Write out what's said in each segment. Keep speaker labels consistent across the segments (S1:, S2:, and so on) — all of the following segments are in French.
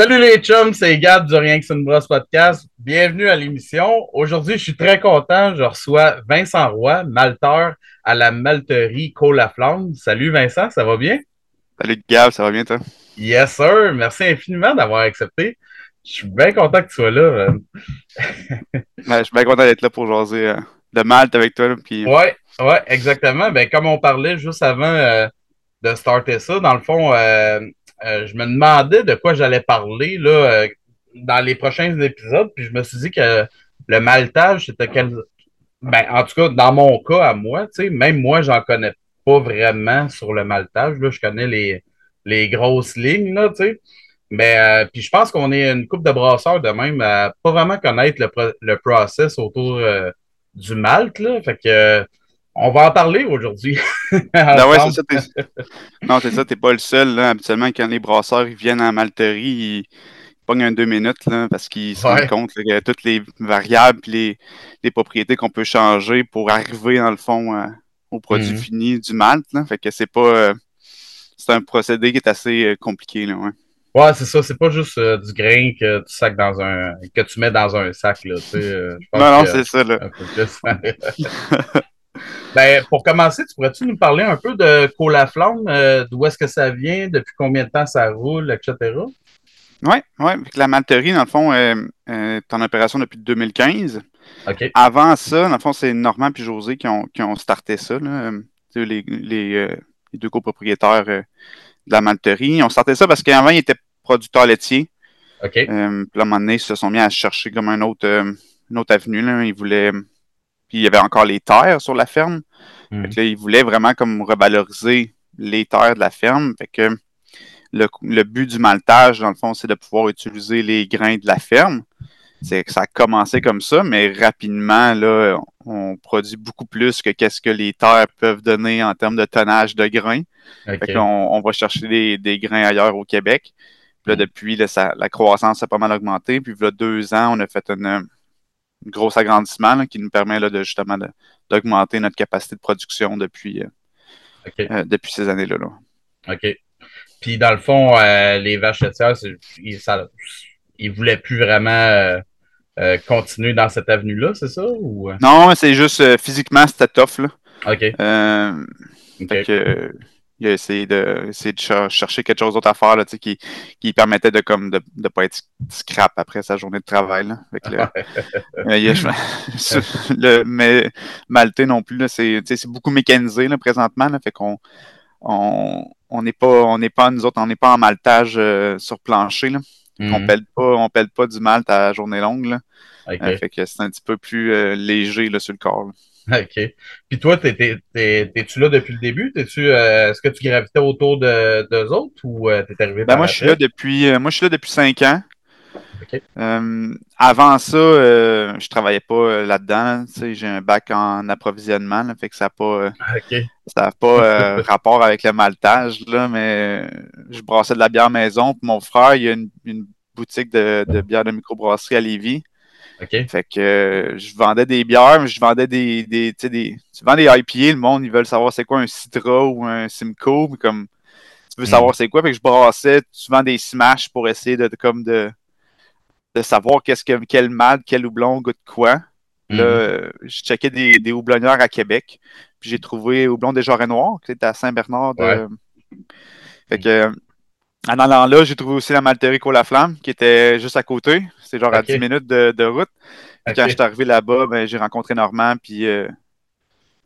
S1: Salut les chums, c'est Gab du Rien que c'est une brosse podcast. Bienvenue à l'émission. Aujourd'hui, je suis très content. Je reçois Vincent Roy, malteur à la malterie Côte Flamme. Salut Vincent, ça va bien?
S2: Salut Gab, ça va bien toi?
S1: Yes sir, merci infiniment d'avoir accepté. Je suis bien content que tu sois là.
S2: je suis bien content d'être là pour jaser euh, de Malte avec toi. Puis...
S1: Ouais, ouais, exactement. Ben, comme on parlait juste avant euh, de starter ça, dans le fond, euh, euh, je me demandais de quoi j'allais parler là, euh, dans les prochains épisodes, puis je me suis dit que le maltage, c'était quel. Ben, en tout cas, dans mon cas, à moi, même moi, j'en connais pas vraiment sur le maltage. Là, je connais les, les grosses lignes, là. Mais euh, puis je pense qu'on est une coupe de brasseurs de même à pas vraiment connaître le, le process autour du malt. Là. Fait que on va en parler aujourd'hui.
S2: ben ouais, c'est ça. Non, c'est ça, t'es pas le seul. Là. Habituellement, quand les brasseurs ils viennent en malterie, ils pognent un deux minutes là, parce qu'ils se rendent compte que toutes les variables et les, propriétés qu'on peut changer pour arriver, dans le fond, euh, au produit mhm. fini du malt. Là. Fait que c'est pas. Euh, c'est un procédé qui est assez euh, compliqué. Là, ouais.
S1: Ouais, c'est ça. C'est pas juste du grain que tu sacs dans un que tu mets dans un sac là. Tu sais,
S2: non, non, c'est ça là.
S1: Ben, pour commencer, tu pourrais-tu nous parler un peu de Colaflamme, euh, d'où est-ce que ça vient, depuis combien de temps ça roule, etc.?
S2: Oui, oui. La malterie, dans le fond, est, en opération depuis 2015.
S1: OK.
S2: Avant ça, dans le fond, c'est Normand et José qui ont, qui ont starté ça, là. Les, les, euh, les, deux copropriétaires euh, de la malterie. Ils ont starté ça parce qu'avant, ils étaient producteurs laitiers.
S1: OK. puis
S2: à un moment donné, ils se sont mis à chercher comme un autre, une autre avenue. Là. Ils voulaient puis il y avait encore les terres sur la ferme. Hmm. Fait ils voulaient vraiment comme revaloriser les terres de la ferme. Fait que le, but du maltage, dans le fond, c'est de pouvoir utiliser les grains de la ferme. C'est que ça a commencé comme ça, mais rapidement, là, on produit beaucoup plus que qu'est-ce que les terres peuvent donner en termes de tonnage de grains. Fait on va chercher des, grains ailleurs au Québec. Puis là, hmm. depuis, la croissance a pas mal augmenté. Puis là, deux ans, on a fait une, gros agrandissement qui nous permet là, de justement d'augmenter notre capacité de production depuis, euh, euh, depuis ces années-là.
S1: OK. Puis dans le fond, euh, les vaches laitières, ils, ne voulaient plus vraiment continuer dans cette avenue-là, c'est ça? Ou...
S2: Non, c'est juste physiquement, c'était tough. Là.
S1: OK.
S2: Fait il a essayé de, essayer de chercher quelque chose d'autre à faire là, qui, qui permettait de comme de ne pas être scrap après sa journée de travail. Là. le, mais Maltais non plus, c'est beaucoup mécanisé là, présentement. Là, fait qu'on on n'est pas on n'est pas nous autres, on n'est pas en maltage euh, sur plancher. Là. On pèle pas, on pèle pas du malt à journée longue. Là. Euh, fait que c'est un petit peu plus euh, léger là, sur le corps.
S1: OK. Puis toi, t'es-tu là depuis le début? Euh, est-ce que tu gravitais autour de d'eux autres ou euh, t'es arrivé
S2: ben moi, je suis là depuis euh, moi, je suis là depuis cinq ans. avant ça, je travaillais pas là-dedans. J'ai un bac en approvisionnement, fait que ça n'a pas, ça pas rapport avec le maltage, là, mais je brassais de la bière maison. mon frère, il a une, boutique de, de bière de microbrasserie à Lévis. Fait que euh, je vendais des bières, mais je vendais des, des, des. Tu vends des IPA, le monde, ils veulent savoir c'est quoi un Citra ou un Simcoe. Mais comme tu veux hmm. savoir c'est quoi. Fait que je brassais souvent des smash pour essayer de, comme de, de savoir qu'est-ce que quel mad, quel houblon goûte quoi. Là, hmm. je checkais des, des houblonneurs à Québec. Puis j'ai trouvé Houblon des Jarrets Noirs, qui était à Saint-Bernard. De... Fait que en allant là, j'ai trouvé aussi la Malterie La Flamme, qui était juste à côté. C'est genre à 10 minutes de, route. Quand je suis arrivé là-bas, ben, j'ai rencontré Normand, puis euh,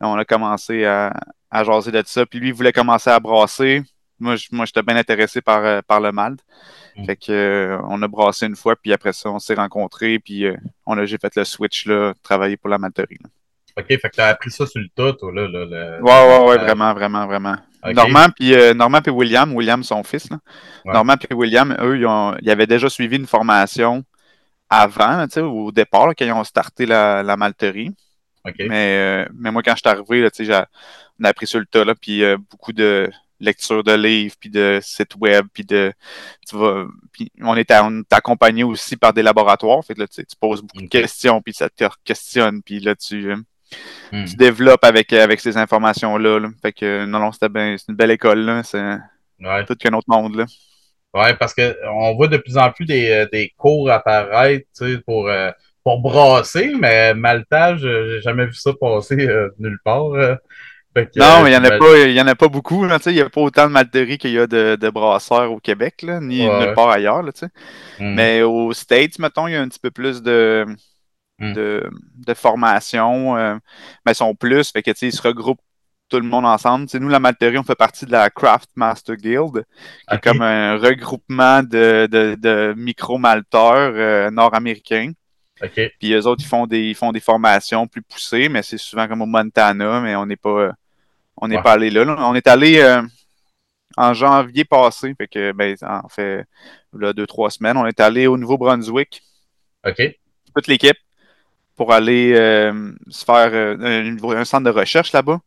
S2: on a commencé à, à, jaser de ça. Puis lui, il voulait commencer à brasser. Moi, j'étais bien intéressé par, euh, par le malt. Mm. Fait que, euh, on a brassé une fois, puis après ça, on s'est rencontrés, puis on a, j'ai fait le switch, là, travailler pour la malterie.
S1: OK, fait que tu as appris ça sur le tas, toi, là.
S2: là Ouais, ouais, ouais, vraiment, vraiment, vraiment. Normand puis euh, Normand puis William, William son fils, là. Normand puis William, eux, ils, ont, ils, avaient déjà suivi une formation avant, sais, au départ, quand ils ont starté la, la malterie. Mais, euh, mais moi, quand je suis arrivé, là, j'ai, on a appris sur le tas, là, puis euh, beaucoup de lecture de livres, puis de sites web, puis de. Tu vas, puis on est, accompagné aussi par des laboratoires. Fait que là, tu, poses beaucoup de questions, puis ça te questionne, puis là, tu Hmm. tu développes avec, avec ces informations-là. Fait que non, non, c'était bien. C'est une belle école, là. C'est tout qu'un autre monde, là.
S1: Ouais, parce qu'on voit de plus en plus des, des cours apparaître pour, pour brasser, mais maltage, j'ai jamais vu ça passer nulle part.
S2: non, mais il n'y en, a pas, y en a pas beaucoup. Il n'y a pas autant de malteries qu'il y a de, de, brasseurs au Québec, là, ni nulle part ailleurs. Là, mm. Mais aux States, mettons, il y a un petit peu plus de. De, de, formation. Euh, mais ils sont plus, fait que, ils se regroupent tout le monde ensemble. nous, la malterie, on fait partie de la Craft Master Guild, qui est comme un regroupement de, de, de micro-malteurs euh, nord-américains. Puis eux autres, ils font des, ils font des formations plus poussées, mais c'est souvent comme au Montana, mais on n'est pas on n'est pas allé là, On est allé euh, en janvier passé, fait que, ben, en fait, là, deux, trois semaines, on est allé au Nouveau-Brunswick.
S1: OK.
S2: Toute l'équipe pour aller euh, se faire euh, un, centre de recherche là-bas.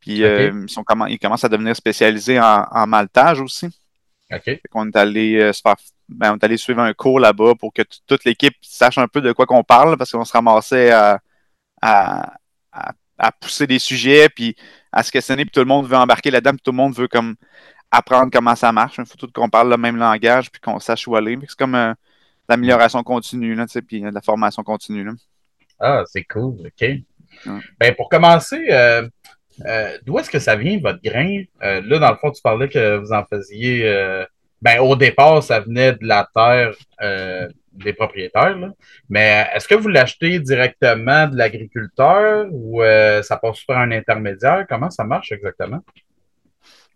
S2: Puis ils, sont, ils commencent à devenir spécialisés en, maltage aussi.
S1: OK.
S2: on est allé se faire ben, on est allé suivre un cours là-bas pour que toute l'équipe sache un peu de quoi qu'on parle parce qu'on se ramassait à, à, à, pousser des sujets puis à se questionner, puis tout le monde veut embarquer là-dedans, puis tout le monde veut comme apprendre comment ça marche. Il faut tout qu'on parle le même langage, puis qu'on sache où aller. C'est comme euh, l'amélioration continue, là, puis euh, la formation continue. Là.
S1: Ah, c'est cool, OK. Ben, pour commencer, euh, d'où est-ce que ça vient, votre grain? là, dans le fond, tu parlais que vous en faisiez. ben, au départ, ça venait de la terre des propriétaires. Mais euh, est-ce que vous l'achetez directement de l'agriculteur ou euh, ça passe par un intermédiaire? Comment ça marche exactement?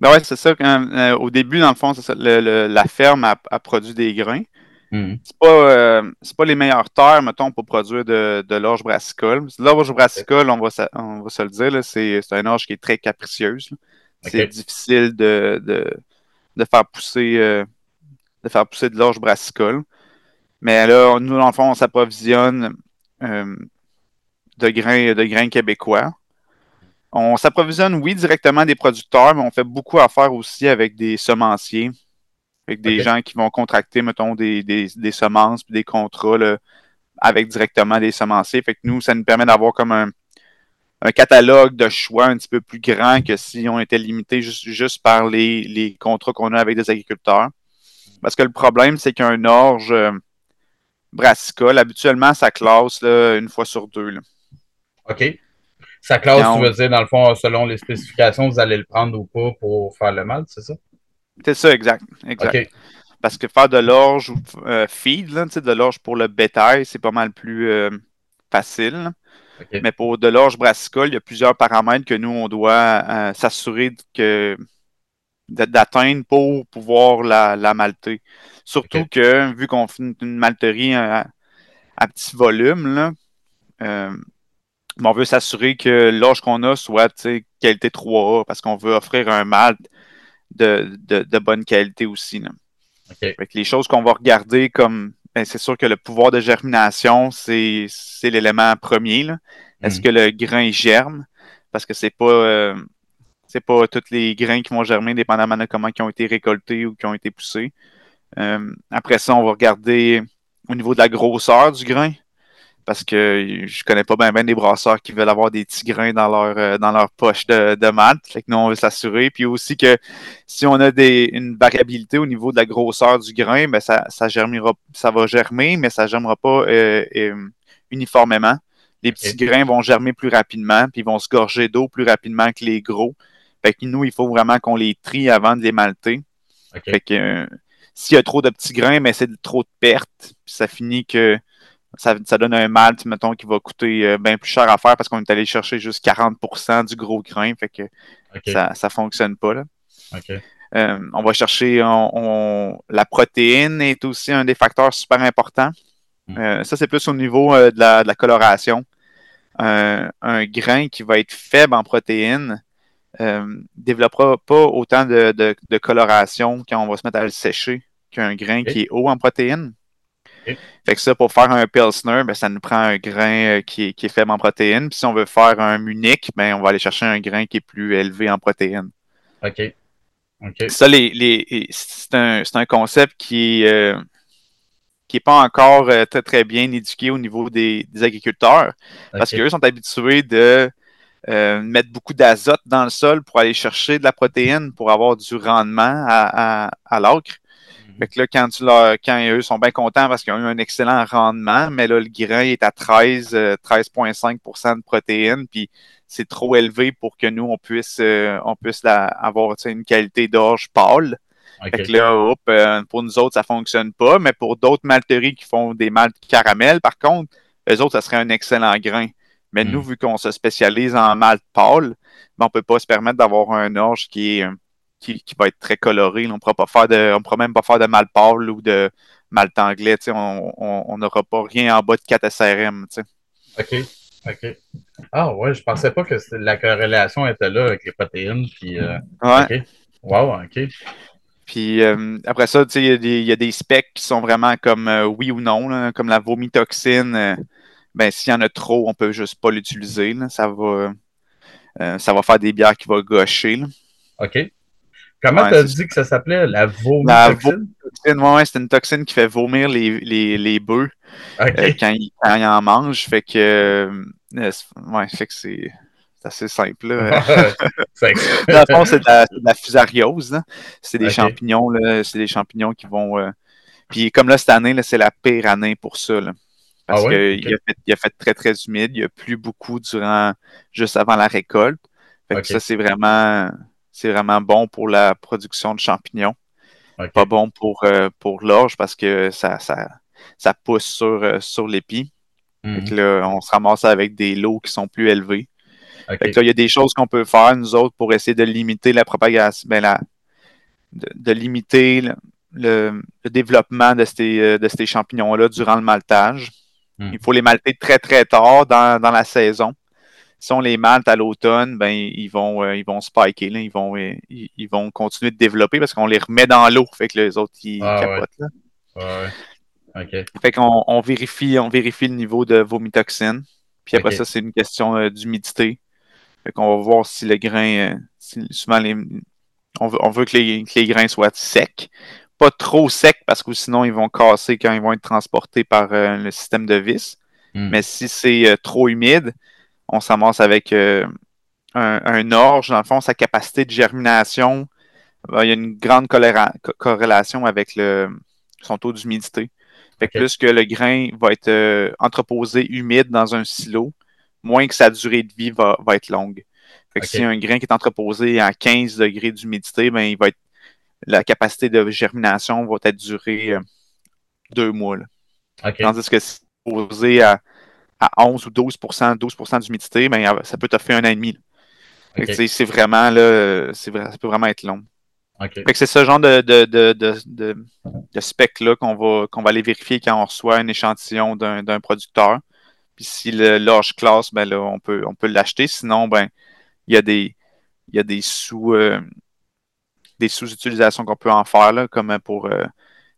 S2: Ben ouais, c'est ça. Euh, au début, dans le fond, la ferme a, produit des grains. Hmm. C'est pas, pas les meilleures terres, mettons, pour produire de, de l'orge brassicole. L'orge brassicole, on va, on va se le dire, c'est un orge qui est très capricieuse. C'est difficile de, de, faire pousser de faire pousser de l'orge brassicole. Mais là, nous, dans le fond, on s'approvisionne euh, de, grains, de grains québécois. On s'approvisionne, oui, directement des producteurs, mais on fait beaucoup affaire aussi avec des semenciers, avec des gens qui vont contracter, mettons, des, semences puis des contrats avec directement des semenciers. Fait que nous, ça nous permet d'avoir comme un, catalogue de choix un petit peu plus grand que si on était limité juste, par les, les contrats qu'on a avec des agriculteurs. Parce que le problème, c'est qu'un orge euh, brassicole, habituellement, ça classe une fois sur deux.
S1: OK. Ça classe, tu veux dire, dans le fond, selon les spécifications, vous allez le prendre ou pas pour faire le mal, c'est ça?
S2: C'est ça, exact. exact. Parce que faire de l'orge ou euh, feed, de l'orge pour le bétail, c'est pas mal plus euh, facile. Mais pour de l'orge brassicole, il y a plusieurs paramètres que nous, on doit euh, s'assurer que d'atteindre pour pouvoir la, la malter. Surtout que, vu qu'on fait une, malterie à, petit volume, là, euh, on veut s'assurer que l'orge qu'on a soit qualité 3A parce qu'on veut offrir un malt de, bonne qualité aussi. les choses qu'on va regarder comme ben, c'est sûr que le pouvoir de germination, c'est l'élément premier. Est-ce mhm. que le grain germe? Parce que c'est pas euh, c'est pas tous les grains qui vont germer dépendamment de comment ils ont été récoltés ou qui ont été poussés. Euh, après ça, on va regarder au niveau de la grosseur du grain. Parce que je connais pas bien des brasseurs qui veulent avoir des petits grains dans leur, euh, dans leur poche de, de mat. Fait que nous, on veut s'assurer. Puis aussi que si on a des, une variabilité au niveau de la grosseur du grain, ben ça, ça germera, ça va germer, mais ça germera pas euh, uniformément. Les petits grains vont germer plus rapidement, puis vont se gorger d'eau plus rapidement que les gros. Fait que nous, il faut vraiment qu'on les trie avant de les malter. Fait que s'il y a trop de petits grains, mais c'est trop de pertes, ça finit que ça, donne un malt, mettons, qui va coûter euh, bien plus cher à faire parce qu'on est allé chercher juste 40% du gros grain, fait que ça ne fonctionne pas. Là. Euh, on va chercher la protéine est aussi un des facteurs super importants. Hmm. Euh, ça, c'est plus au niveau de la, coloration. un grain qui va être faible en protéines, euh, développera pas autant de, de, coloration quand on va se mettre à le sécher qu'un grain qui est haut en protéines. Fait que ça, pour faire un Pilsner, ben, ça nous prend un grain euh, qui est, faible en protéines. Puis si on veut faire un Munich, ben, on va aller chercher un grain qui est plus élevé en protéines.
S1: OK.
S2: Ça, les, les, c'est un, un, concept qui est, euh, qui n'est pas encore euh, très, très bien éduqué au niveau des, des agriculteurs. Parce qu'eux sont habitués de euh, mettre beaucoup d'azote dans le sol pour aller chercher de la protéine pour avoir du rendement à. Mhm. Fait que là, quand, tu quand eux sont bien contents parce qu'ils ont eu un excellent rendement, mais là, le grain est à 13, 13,5% euh, de protéines, puis c'est trop élevé pour que nous, on puisse, euh, on puisse avoir une qualité d'orge pâle. Fait que là, hop, euh, pour nous autres, ça fonctionne pas, mais pour d'autres malteries qui font des maltes caramel, par contre, eux autres, ça serait un excellent grain. Mais nous, hmm. vu qu'on se spécialise en malt pâle, ben, on ne peut pas se permettre d'avoir un orge qui est qui, va être très coloré. On ne pourra pas faire de, on pourra même pas faire de mal pâle ou de malt anglais. On n'aura pas rien en bas de 4 SRM.
S1: OK. OK. Ah ouais, je pensais pas que la corrélation était là avec les protéines. Puis, euh,
S2: ouais.
S1: Wow, OK.
S2: Puis euh, après ça, il y, a des specs qui sont vraiment comme euh, oui ou non, comme la vomitoxine. ben, s'il y en a trop, on peut juste pas l'utiliser. Ça va ça va faire des bières qui vont gaucher.
S1: OK. Comment tu as dit que ça s'appelait? La vomitoxine? La
S2: vomitoxine, c'est une toxine qui fait vomir les, les, les bœufs euh, quand, ils, quand, ils, en mangent. Fait que, euh, ouais, fait que c'est assez simple. Là. Dans le fond, c'est de, la fusariose. C'est des champignons. C'est des champignons qui vont. Euh, puis comme là, cette année, c'est la pire année pour ça. Là. Parce ah qu'il a, a fait très, très humide. Il n'y a plus beaucoup durant juste avant la récolte. Fait que ça, c'est vraiment c'est vraiment bon pour la production de champignons. Pas bon pour, euh, pour l'orge parce que ça, ça, ça pousse sur, euh, sur l'épi. Là, on se ramasse avec des lots qui sont plus élevés. il y a des choses qu'on peut faire, nous autres, pour essayer de limiter la propagation, ben, la, de, limiter le, développement de ces, euh, de ces champignons-là durant le maltage. Mhm. Il faut les malter très, très tard dans, dans la saison si on les malte à l'automne, ben ils vont euh, ils vont spiker, là, ils vont euh, ils, vont continuer de développer parce qu'on les remet dans l'eau, fait que les autres ils ah, capotent là.
S1: Ouais.
S2: Fait qu'on on vérifie on vérifie le niveau de vomitoxine. Puis après ça c'est une question euh, d'humidité. Fait qu'on va voir si le grain souvent les on veut, on veut que, les, les grains soient secs pas trop secs parce que sinon ils vont casser quand ils vont être transportés par le système de vis. Hmm. Mais si c'est trop humide, on s'amasse avec euh, un, orge. Dans le fond, sa capacité de germination, euh, il y a une grande corrélation avec le, son taux d'humidité. Fait plus que le grain va être euh, entreposé humide dans un silo, moins que sa durée de vie va, être longue. Fait que si un grain qui est entreposé à 15 degrés d'humidité, ben, il va être la capacité de germination va être durée deux mois. Tandis que si posé à à 11 ou 12% 12% d'humidité, ben, ça peut te faire un an et demi. C'est vraiment là, ça peut vraiment être long. C'est ce genre de, de, de, de, spec-là qu'on va, qu'on va aller vérifier quand on reçoit un échantillon d'un producteur. Puis si le large classe, ben là, on peut, on peut l'acheter. Sinon, ben, il y a des, il y a des sous euh, des sous-utilisations qu'on peut en faire, là, comme pour euh,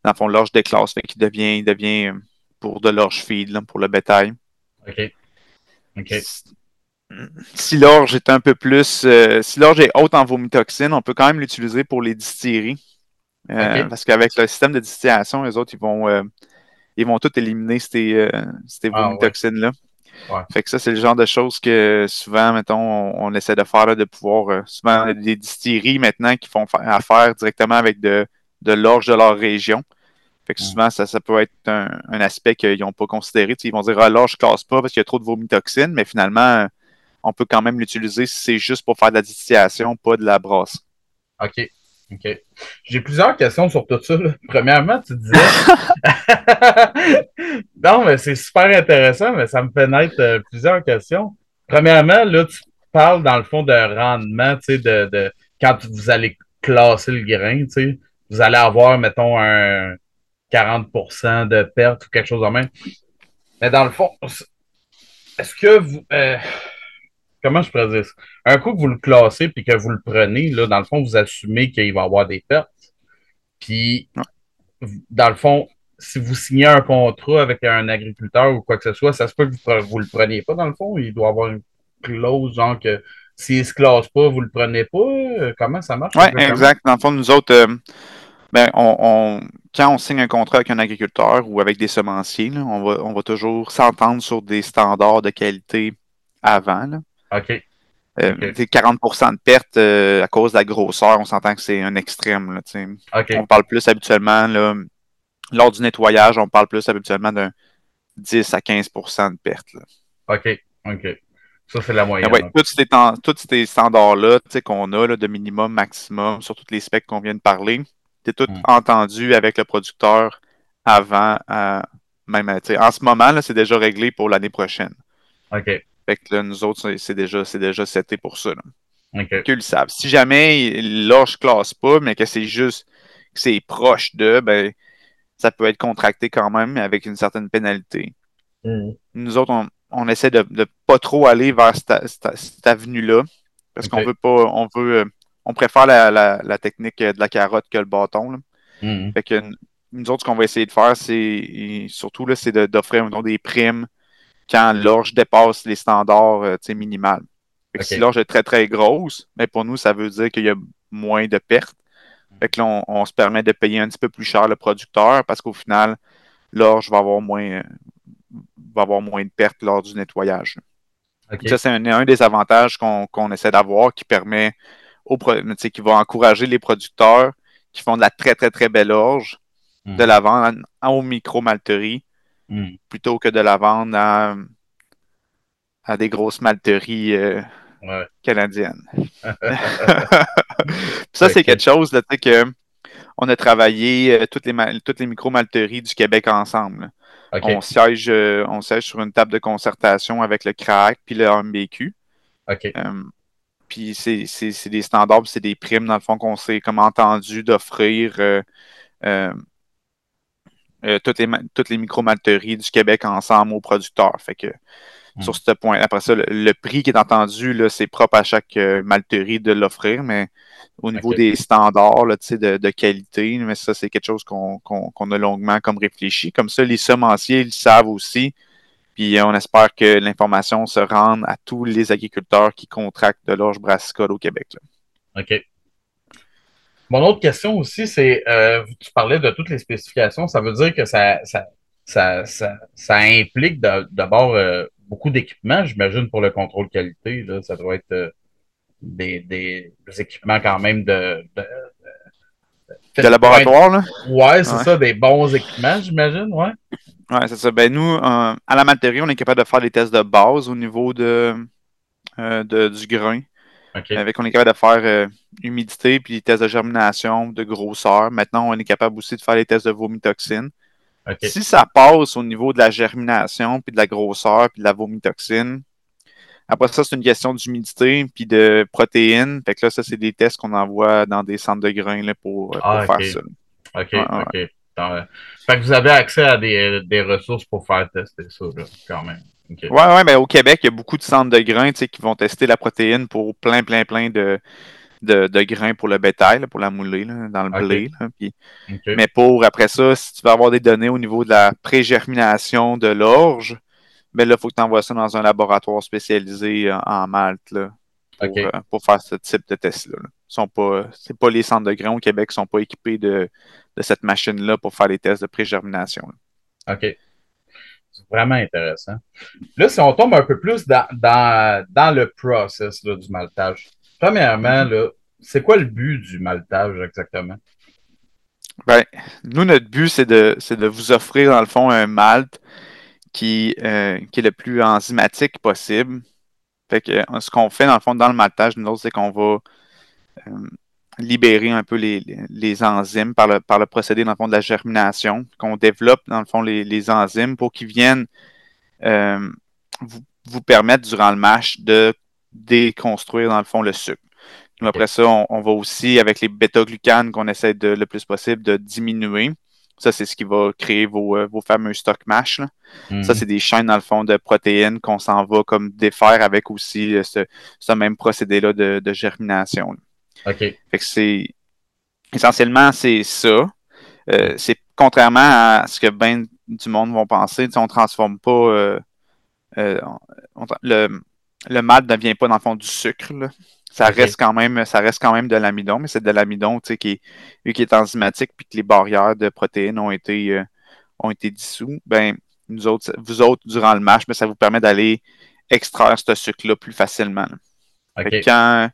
S2: dans le fond, l'orge des classes, qui devient, devient euh, pour de l'orge feed, pour le bétail.
S1: OK. OK.
S2: Si l'orge est un peu plus. Euh, si l'orge est haute en vomitoxine, on peut quand même l'utiliser pour les distilleries. Euh, parce qu'avec le système de distillation, les autres, ils vont, euh, ils vont tout éliminer ces, ces ah, vomitoxines-là. Fait que ça, c'est le genre de choses que souvent, mettons, on, essaie de faire, de pouvoir. souvent, des distilleries maintenant qui font affaire directement avec de, de l'orge de leur région. Fait que mm. souvent, ça, ça peut être un, aspect qu'ils n'ont pas considéré. ils vont dire Ah là, je casse pas parce qu'il y a trop de vomitoxines, mais finalement, on peut quand même l'utiliser si c'est juste pour faire de la distillation, pas de la brasse.
S1: OK. OK. J'ai plusieurs questions sur tout ça. Premièrement, tu disais. non, mais c'est super intéressant, mais ça me fait naître euh, plusieurs questions. Premièrement, là, tu parles dans le fond de rendement, tu sais, de, de, quand vous allez classer le grain, tu sais, vous allez avoir, mettons, un, 40% de perte ou quelque chose de même. Mais dans le fond, est-ce que vous. Euh, comment je pourrais dire ça? Un coup que vous le classez puis que vous le prenez, là, dans le fond, vous assumez qu'il va y avoir des pertes. Puis, dans le fond, si vous signez un contrat avec un agriculteur ou quoi que ce soit, ça se peut que vous ne le preniez pas, dans le fond. Il doit y avoir une clause, genre que s'il ne se classe pas, vous ne le prenez pas. Comment ça marche?
S2: Oui, exact. Dans le fond, nous autres, euh, ben, on, quand on signe un contrat avec un agriculteur ou avec des semenciers, on, va, on va toujours s'entendre sur des standards de qualité avant.
S1: OK.
S2: 40% de perte à cause de la grosseur, on s'entend que c'est un extrême. On parle plus habituellement, là, lors du nettoyage, on parle plus habituellement d'un 10 à 15% de perte.
S1: OK. OK. Ça, c'est la moyenne.
S2: Ouais, tous ces, standards-là qu'on a de minimum, maximum, sur tous les specs qu'on vient de parler, c'est tout hmm. entendu avec le producteur avant, euh, même, en ce moment, c'est déjà réglé pour l'année prochaine.
S1: OK.
S2: Fait que là, nous autres, c'est déjà, c'est déjà seté pour ça. Qu'ils le savent. Si jamais là, je classe pas, mais que c'est juste que c'est proche de, ben, ça peut être contracté quand même, avec une certaine pénalité. Hmm. Nous autres, on, on essaie de ne pas trop aller vers cette, avenue-là. Parce qu'on veut pas. On veut. On préfère la, technique de la carotte que le bâton.
S1: Mhm.
S2: Fait que nous autres, ce qu'on va essayer de faire, c'est surtout là, c'est d'offrir des primes quand l'orge dépasse les standards euh, minimales. Si l'orge est très très grosse, mais pour nous, ça veut dire qu'il y a moins de pertes. Fait que là, on, se permet de payer un petit peu plus cher le producteur parce qu'au final, l'orge va avoir moins, va avoir moins de pertes lors du nettoyage. Ça, c'est un, des avantages qu'on essaie d'avoir qui permet au, qui va encourager les producteurs qui font de la très, très, très belle orge de mhm. la vendre en, micro-malterie mhm. plutôt que de la vendre à, des grosses malteries euh, canadiennes. ça, c'est quelque chose là, que on a travaillé euh, toutes les, toutes les micro-malteries du Québec ensemble. On, siège, euh, on siège sur une table de concertation avec le CRAC puis le MBQ. Puis c'est des standards, c'est des primes, dans le fond, qu'on s'est comme entendu d'offrir toutes les, toutes les micro-malteries du Québec ensemble aux producteurs. Fait que sur hmm. ce point. Après ça, le, prix qui est entendu, c'est propre à chaque malterie de l'offrir, mais au niveau des standards là, de, de qualité. Mais ça, c'est quelque chose qu'on a longuement comme réfléchi. Comme ça, les semenciers ils savent aussi. Puis on espère que l'information se rende à tous les agriculteurs qui contractent de l'orge brassicole au Québec.
S1: OK. Mon autre question aussi, c'est euh, tu parlais de toutes les spécifications. Ça veut dire que ça, ça, ça, ça, implique d'abord euh, beaucoup d'équipements, j'imagine, pour le contrôle qualité. Là. Ça doit être. Euh, des, des, équipements quand même de.
S2: De, laboratoire, là?
S1: Ouais, c'est ça, des bons équipements, j'imagine, ouais.
S2: Ouais, c'est ça. Ben, nous, euh, à la matérie, on est capable de faire des tests de base au niveau de, euh, de du grain. Avec, on est capable de faire euh, humidité puis des tests de germination, de grosseur. Maintenant, on est capable aussi de faire les tests de vomitoxine. Si ça passe au niveau de la germination, puis de la grosseur, puis de la vomitoxine, après ça, c'est une question d'humidité puis de protéines. Fait que là, ça, c'est des tests qu'on envoie dans des centres de grains là, pour, ah, faire ça.
S1: OK, OK. Fait que vous avez accès à des, des, ressources pour faire tester ça, là, quand même.
S2: Oui, ouais, ben, au Québec, il y a beaucoup de centres de grains qui vont tester la protéine pour plein, plein, plein de, de, de grains pour le bétail, pour la mouler dans le blé. Mais pour après ça, si tu veux avoir des données au niveau de la pré-germination de l'orge, mais là, il faut que tu envoies ça dans un laboratoire spécialisé euh, en Malte là, euh, pour, faire ce type de test-là. Ce pas, c'est pas les centres de grains au Québec qui sont pas équipés de, cette machine-là pour faire les tests de pré-germination.
S1: OK. C'est vraiment intéressant. Là, si on tombe un peu plus dans, dans, le process du maltage, premièrement, c'est quoi le but du maltage exactement?
S2: Ben, nous, notre but, c'est de, c'est de vous offrir, dans le fond, un malt qui, euh, qui est le plus enzymatique possible. Fait que euh, ce qu'on fait dans le fond dans le maltage, nous autres, c'est qu'on va libérer un peu les, enzymes par le, par le procédé dans le fond de la germination, qu'on développe dans le fond les, enzymes pour qu'ils viennent vous, vous, permettre durant le mash de déconstruire dans le fond le sucre. après ça, on, on va aussi, avec les bêta-glucanes qu'on essaie de le plus possible de diminuer, ça, c'est ce qui va créer vos, euh, fameux stock mash. Ça, mhm. c'est des chaînes, dans le fond, de protéines qu'on s'en va comme défaire avec aussi euh, ce, même procédé-là de, germination.
S1: OK. Fait
S2: que c'est. Essentiellement, c'est ça. Euh, c'est contrairement à ce que bien du monde vont penser, on ne transforme pas. le, le mal ne devient pas, dans le fond, du sucre. Là. Ça reste quand même, ça reste quand même de l'amidon, mais c'est de l'amidon, qui est, vu qu'il est enzymatique puis que les barrières de protéines ont été, euh, ont été dissous, ben, nous autres, vous autres, durant le match, ben, ça vous permet d'aller extraire ce sucre-là plus facilement. Quand,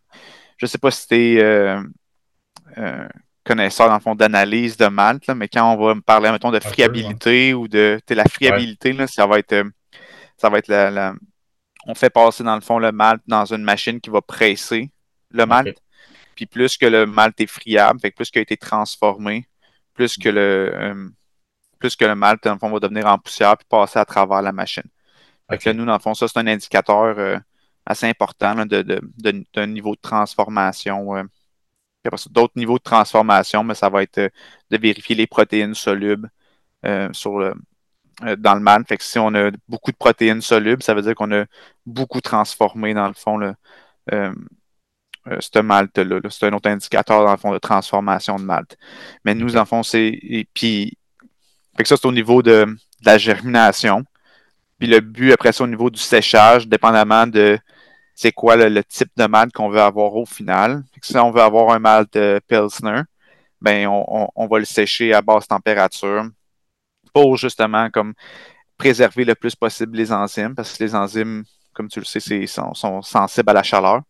S2: je ne sais pas si tu es euh, euh, connaisseur, dans le fond, d'analyse de malt, mais quand on va me parler, mettons, de friabilité ou de la friabilité, ça va être, ça va être la, On fait passer, dans le fond, le malt dans une machine qui va presser le malt. Puis plus que le malt est friable, fait plus qu'il a été transformé, plus que le, euh, plus que le malt, dans le fond, va devenir en poussière puis passer à travers la machine. Fait que nous, dans le fond, ça, c'est un indicateur euh, assez important d'un de, niveau de transformation. Euh. d'autres niveaux de transformation, mais ça va être de vérifier les protéines solubles sur le, dans le malt. Fait que si on a beaucoup de protéines solubles, ça veut dire qu'on a beaucoup transformé, dans le fond, le, euh, ce malt-là. c'est un autre indicateur, dans le fond, de transformation de malt. Mais nous, dans le fond, c'est. Et puis, fait que ça, c'est au niveau de, la germination. Puis le but, après ça, au niveau du séchage, dépendamment de c'est quoi le, type de malt qu'on veut avoir au final. si on veut avoir un malt euh, Pilsner, ben on, va le sécher à basse température pour justement comme préserver le plus possible les enzymes, parce que les enzymes, comme tu le sais, sont sensibles à la chaleur.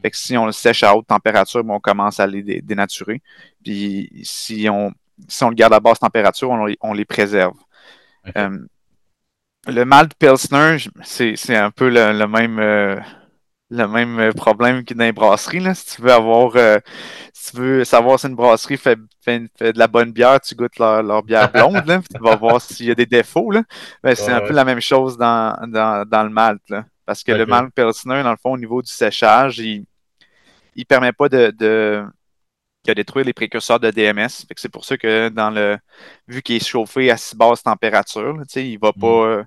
S2: Fait que si on le sèche à haute température, on commence à les dénaturer. Puis si on, on le garde à basse température, on, les préserve. Euh, le malt Pilsner, c'est un peu le, même, euh, le même problème que dans les brasseries. Si tu veux avoir euh, si tu veux savoir si une brasserie fait, de la bonne bière, tu goûtes leur, bière blonde, tu vas voir s'il y a des défauts. Ben, c'est un peu la même chose dans, le malt. Parce que le malt Pilsner, dans le fond, au niveau du séchage, il, il ne permet pas de, de, détruire les précurseurs de DMS. C'est pour ça que dans le vu qu'il est chauffé à si basse température, il va pas.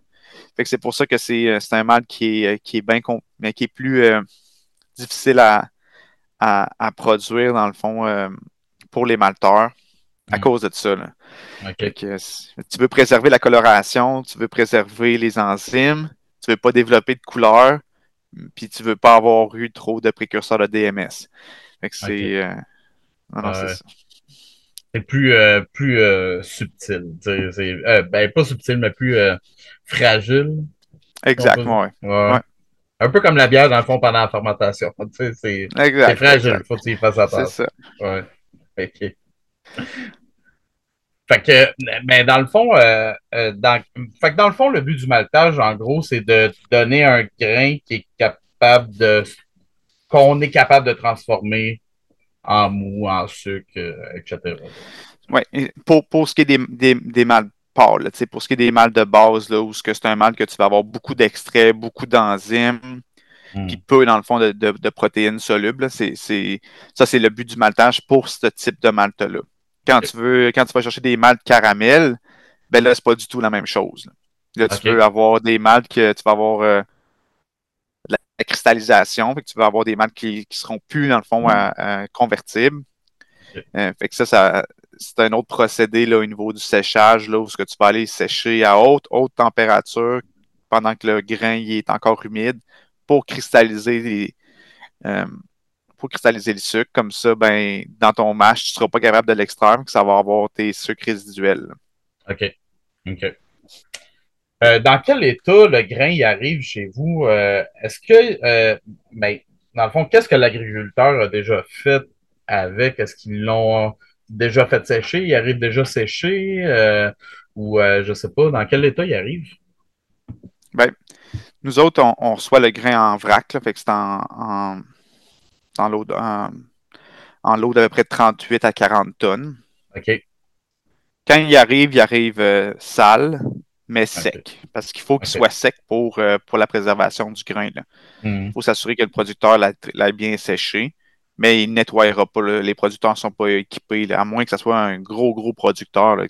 S2: Mm. Euh, c'est pour ça que c'est euh, un mal qui est, qui est bien mais qui est plus euh, difficile à, à, produire dans le fond pour les malteurs à mm. cause de ça. tu veux préserver la coloration, tu veux préserver les enzymes, tu veux pas développer de couleur, puis tu veux pas avoir eu trop de précurseurs de DMS. c'est. Euh,
S1: c'est plus, euh, plus euh, subtil. ben, pas subtil, mais plus fragile.
S2: Exactement,
S1: oui. Un peu comme la bière, dans le fond, pendant la fermentation. C'est fragile, il faut que tu y fasses attention. C'est ça. Ouais. OK. Fait que, mais dans le fond, euh, euh, dans, fait que dans le fond, le but du maltage, en gros, c'est de donner un grain qui est capable de, qu'on est capable de transformer en mou, en sucre, euh, etc.
S2: Oui, pour, pour ce qui est des, des, des mâles pâles, pour ce qui est des mâles de base, là, où c'est un mal que tu vas avoir beaucoup d'extraits, beaucoup d'enzymes, hmm. puis peu, dans le fond, de, de, protéines solubles, c'est, ça, c'est le but du maltage pour ce type de malte-là quand tu veux, quand tu vas chercher des maltes caramel, ben là, c'est pas du tout la même chose. Là, tu peux avoir des maltes que tu vas avoir euh, la, cristallisation, fait que tu vas avoir des maltes qui, qui seront plus, dans le fond, mm. convertibles. Euh, fait que ça, ça c'est un autre procédé là, au niveau du séchage, là, où ce que tu vas aller sécher à haute, haute température pendant que le grain est encore humide pour cristalliser les, euh, pour cristalliser le sucre. Comme ça, ben, dans ton mash, tu ne seras pas capable de l'extraire, que ça va avoir tes sucres résiduels.
S1: OK. OK. Euh, dans quel état le grain y arrive chez vous? Euh, est-ce que, euh, ben, dans le fond, qu'est-ce que l'agriculteur a déjà fait avec? Est-ce qu'ils l'ont déjà fait sécher? Il arrive déjà séché? ou je ne sais pas, dans quel état il arrive?
S2: Ben, nous autres, on, reçoit le grain en vrac, là, fait que c'est en en lot, en, d'à peu près 38 à 40 tonnes.
S1: OK.
S2: Quand il arrive, il arrive sale, mais sec. Parce qu'il faut qu'il soit sec pour, euh, pour la préservation du grain. Il hmm. faut s'assurer que le producteur l'a bien séché, mais il ne nettoiera pas. Les producteurs ne sont pas équipés, à moins que ce soit un gros, gros producteur. Là,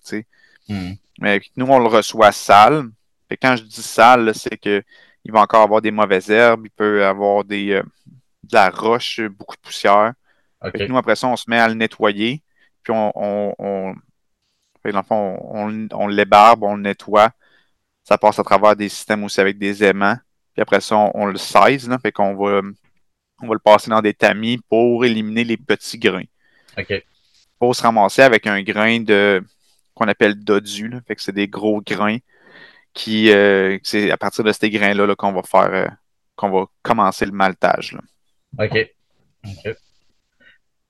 S2: hmm. Mais nous, on le reçoit sale. Et quand je dis sale, c'est qu'il va encore avoir des mauvaises herbes, il peut avoir des, euh, de la roche, beaucoup de poussière. Nous, après ça, on se met à le nettoyer. Puis on, on, on, on, on l'ébarbe, on le nettoie. Ça passe à travers des systèmes aussi avec des aimants. Puis après ça, on, le size. Là, fait qu'on va, on va le passer dans des tamis pour éliminer les petits grains.
S1: OK.
S2: Pour se ramasser avec un grain de qu'on appelle dodu. Fait que c'est des gros grains qui euh, c'est à partir de ces grains-là -là, qu'on va faire euh, qu'on va commencer le maltage.
S1: OK. OK.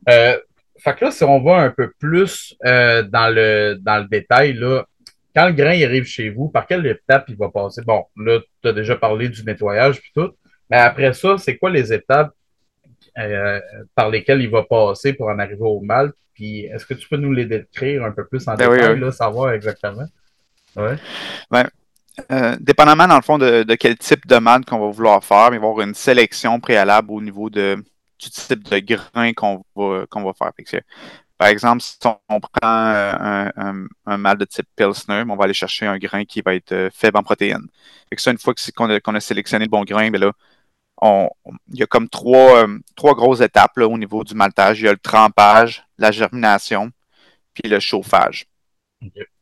S1: Euh, fait que là, si on va un peu plus dans, le, dans le détail, là, quand le grain il arrive chez vous, par quelle étape il va passer? Bon, là, tu as déjà parlé du nettoyage puis tout, mais après ça, c'est quoi les étapes euh, par lesquelles il va passer pour en arriver au mal? Puis est-ce que tu peux nous les décrire un peu plus en ben détail, Là, savoir exactement? Ouais.
S2: Ben, euh, dépendamment, dans le fond, de, quel type de mal qu'on va vouloir faire, il va y avoir une sélection préalable au niveau de, du type de grain qu'on va, qu'on va faire. Par exemple, si on prend euh, un, un, mal de type Pilsner, on va aller chercher un grain qui va être euh, faible en protéines. Ça, une fois qu'on a, a, sélectionné le bon grain, ben là, on, il y a comme trois, euh, trois grosses étapes là, au niveau du maltage. Il y a le trempage, la germination, puis le chauffage.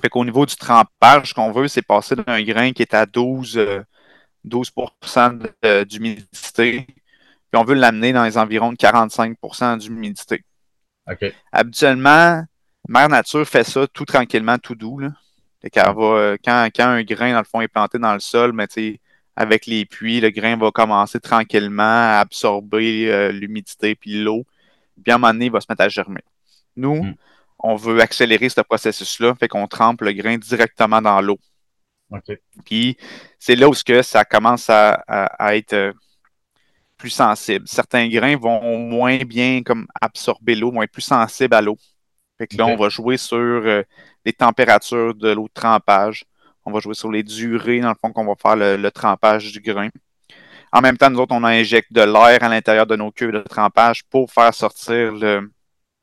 S2: Fait qu'au niveau du trempage, ce qu'on veut, c'est passer d'un grain qui est à 12, 12 d'humidité on veut l'amener dans les environs de 45% d'humidité. Habituellement, Mère Nature fait ça tout tranquillement, tout doux. Euh, quand, un grain, dans le fond, est planté dans le sol, mais avec les puits, le grain va commencer tranquillement à absorber euh, l'humidité puis l'eau. Puis à un moment donné, il va se mettre à germer. Nous, hmm. on veut accélérer ce processus-là, fait qu'on trempe le grain directement dans l'eau. Puis c'est là où ça commence à être euh, plus sensibles. Certains grains vont moins bien comme absorber l'eau, vont être plus sensibles à l'eau. Fait que là, on va jouer sur euh, les températures de l'eau de trempage. On va jouer sur les durées, dans le fond, qu'on va faire le, trempage du grain. En même temps, nous autres, on injecte de l'air à l'intérieur de nos cuves de trempage pour faire sortir le,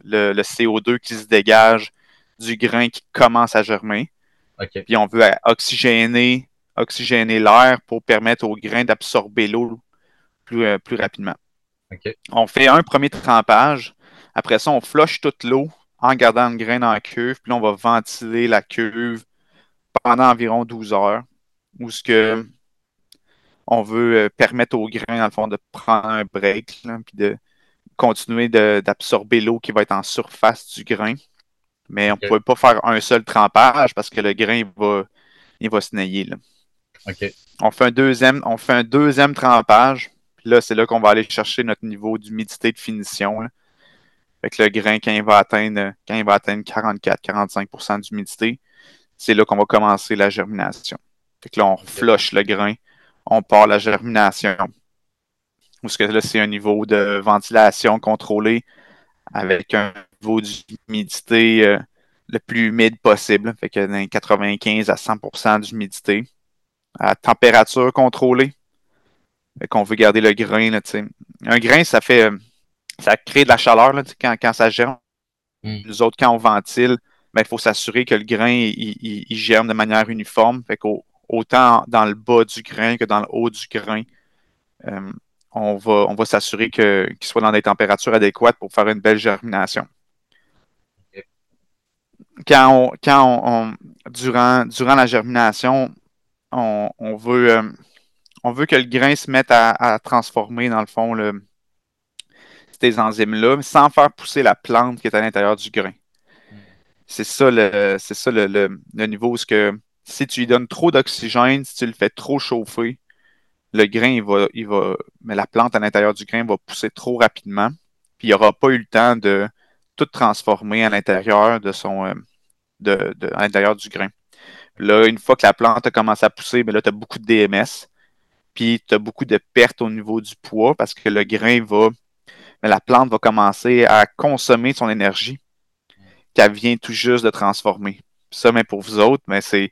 S2: CO2 qui se dégage du grain qui commence à germer. Puis on veut oxygéner, oxygéner l'air pour permettre au grain d'absorber l'eau euh, plus, rapidement. On fait un premier trempage. Après ça, on flush toute l'eau en gardant le grain dans la cuve. Puis là, on va ventiler la cuve pendant environ 12 heures. Où ce que on veut euh, permettre au grain, dans le fond, de prendre un break, puis de continuer d'absorber l'eau qui va être en surface du grain. Mais on ne peut pas faire un seul trempage parce que le grain va, il va se nailler. On, fait un deuxième, on fait un deuxième trempage là, c'est là qu'on va aller chercher notre niveau d'humidité de finition. Avec le grain, quand il va atteindre, quand il va atteindre 44-45% d'humidité, c'est là qu'on va commencer la germination. Fait que là, on flush le grain, on part la germination. Parce que là, c'est un niveau de ventilation contrôlé avec un niveau d'humidité euh, le plus humide possible. Fait que dans 95 à 100% d'humidité. À température contrôlée qu'on veut garder le grain. Là, un grain, ça fait ça crée de la chaleur là, quand, quand ça germe. Hmm. Nous autres, quand on ventile, ben, il faut s'assurer que le grain il, germe de manière uniforme. Fait autant dans le bas du grain que dans le haut du grain, euh, on va, on va s'assurer qu'il soit dans des températures adéquates pour faire une belle germination. Quand on, quand on, durant, durant la germination, on, veut euh, on veut que le grain se mette à, transformer, dans le fond, le, ces enzymes-là, sans faire pousser la plante qui est à l'intérieur du grain. C'est ça le, c'est ça le, niveau où que si tu lui donnes trop d'oxygène, si tu le fais trop chauffer, le grain, il va, il va, mais la plante à l'intérieur du grain va pousser trop rapidement, puis il n'aura pas eu le temps de tout transformer à l'intérieur de son, euh, de, à l'intérieur du grain. Là, une fois que la plante a commencé à pousser, ben là, tu as beaucoup de DMS puis tu as beaucoup de pertes au niveau du poids parce que le grain va, la plante va commencer à consommer son énergie qu'elle vient tout juste de transformer. Ça, mais pour vous autres, mais c'est,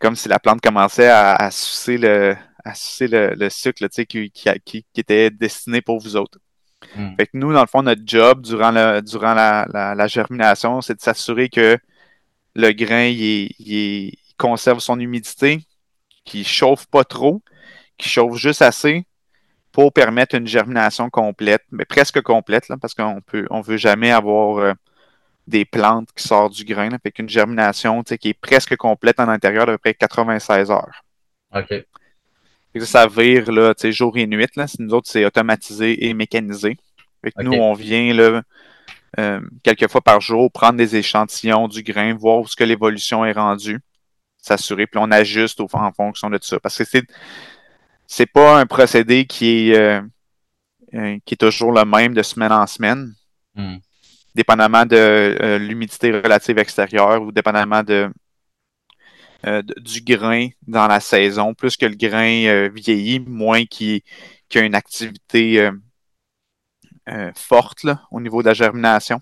S2: comme si la plante commençait à, à sucer le, à sucer le, sucre qui, qui, était destiné pour vous autres. Hmm. Fait que nous, dans le fond, notre job durant, le, durant la, germination, c'est de s'assurer que le grain il, conserve son humidité, qu'il ne chauffe pas trop, qui chauffe juste assez pour permettre une germination complète, mais presque complète, parce qu'on peut, on veut jamais avoir euh, des plantes qui sortent du grain. Là, fait qu'une germination qui est presque complète en intérieur d'à peu près 96 heures.
S1: OK.
S2: ça, vire là, jour et nuit. Là. Nous autres, c'est automatisé et mécanisé. Fait que Nous, on vient là, euh, quelques fois par jour prendre des échantillons du grain, voir où ce que l'évolution est rendue, s'assurer, puis on ajuste en fonction de ça. Parce que c'est c'est pas un procédé qui est, euh, qui est toujours le même de semaine en semaine.
S1: Hmm.
S2: Dépendamment de l'humidité relative extérieure ou dépendamment de, du grain dans la saison. Plus que le grain vieillit, moins qu'il y a une activité forte au niveau de la germination.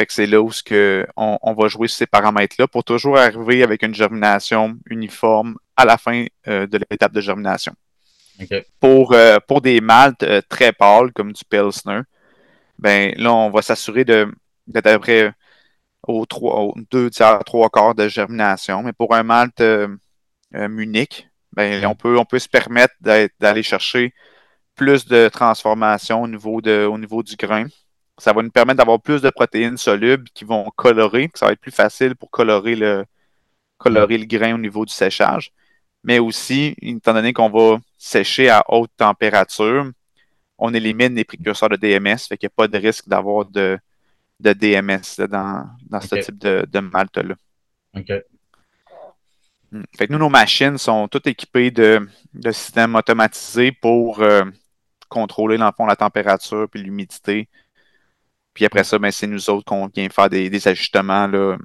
S2: Fait que c'est là où que on, va jouer ces paramètres-là pour toujours arriver avec une germination uniforme à la fin euh, de l'étape de germination. Pour, euh, pour des maltes euh, très pâles, comme du Pilsner, ben là, on va s'assurer d'être à peu près aux, trois, deux tiers, trois quarts de germination. Mais pour un malt Munich, ben, on, peut, on peut se permettre d'aller chercher plus de transformation au niveau, de, au niveau du grain. Ça va nous permettre d'avoir plus de protéines solubles qui vont colorer, ça va être plus facile pour colorer le, colorer le grain au niveau du séchage. Mais aussi, étant donné qu'on va sécher à haute température, on élimine les précurseurs de DMS, fait qu'il n'y a pas de risque d'avoir de, DMS dans, ce type de, de malte-là.
S1: OK.
S2: Hmm. Fait que nous, nos machines sont toutes équipées de, systèmes automatisés pour euh, contrôler, dans la température et l'humidité puis après ça, ben, c'est nous autres qu'on vient faire des, ajustements là,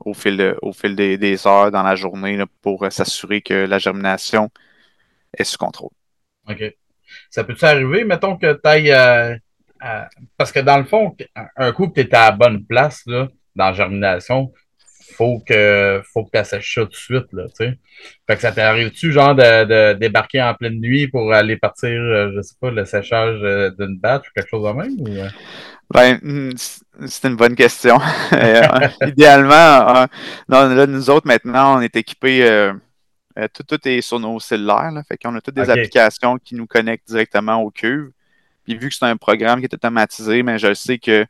S2: au fil, au fil des, heures dans la journée pour s'assurer que la germination est sous contrôle.
S1: OK. Ça peut-tu arriver, mettons que tu ailles. Euh, parce que dans le fond, un coup tu étais à la bonne place là, dans la germination, faut que faut que tu assèches ça tout de suite. Là, sais. fait que ça t'arrive-tu genre de, débarquer en pleine nuit pour aller partir, euh, je sais pas, le séchage d'une batch ou quelque chose de même? Ou...
S2: Ben, hmm, c'est une bonne question. Euh, idéalement, euh, nous autres, maintenant, on est équipés, euh, tout, est sur nos cellulaires. Là, fait qu'on a toutes des applications qui nous connectent directement au cuve. Puis vu que c'est un programme qui est automatisé, mais ben, je sais que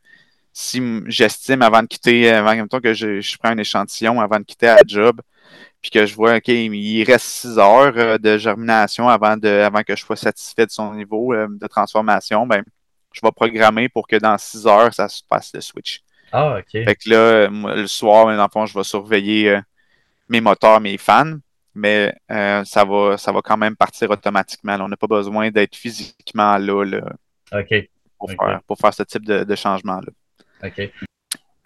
S2: si j'estime avant de quitter, avant même temps que je, je, prends un échantillon avant de quitter la job, puis que je vois, OK, il reste six heures de germination avant, de, avant que je sois satisfait de son niveau de transformation, ben, je vais programmer pour que dans 6 heures, ça se passe le switch.
S1: Ah, OK.
S2: Fait que là, le soir, dans le fond, je vais surveiller euh, mes moteurs, mes fans, mais euh, ça, va, ça va quand même partir automatiquement. on n'a pas besoin d'être physiquement là, Pour, Faire, ce type de, changement-là.
S1: OK.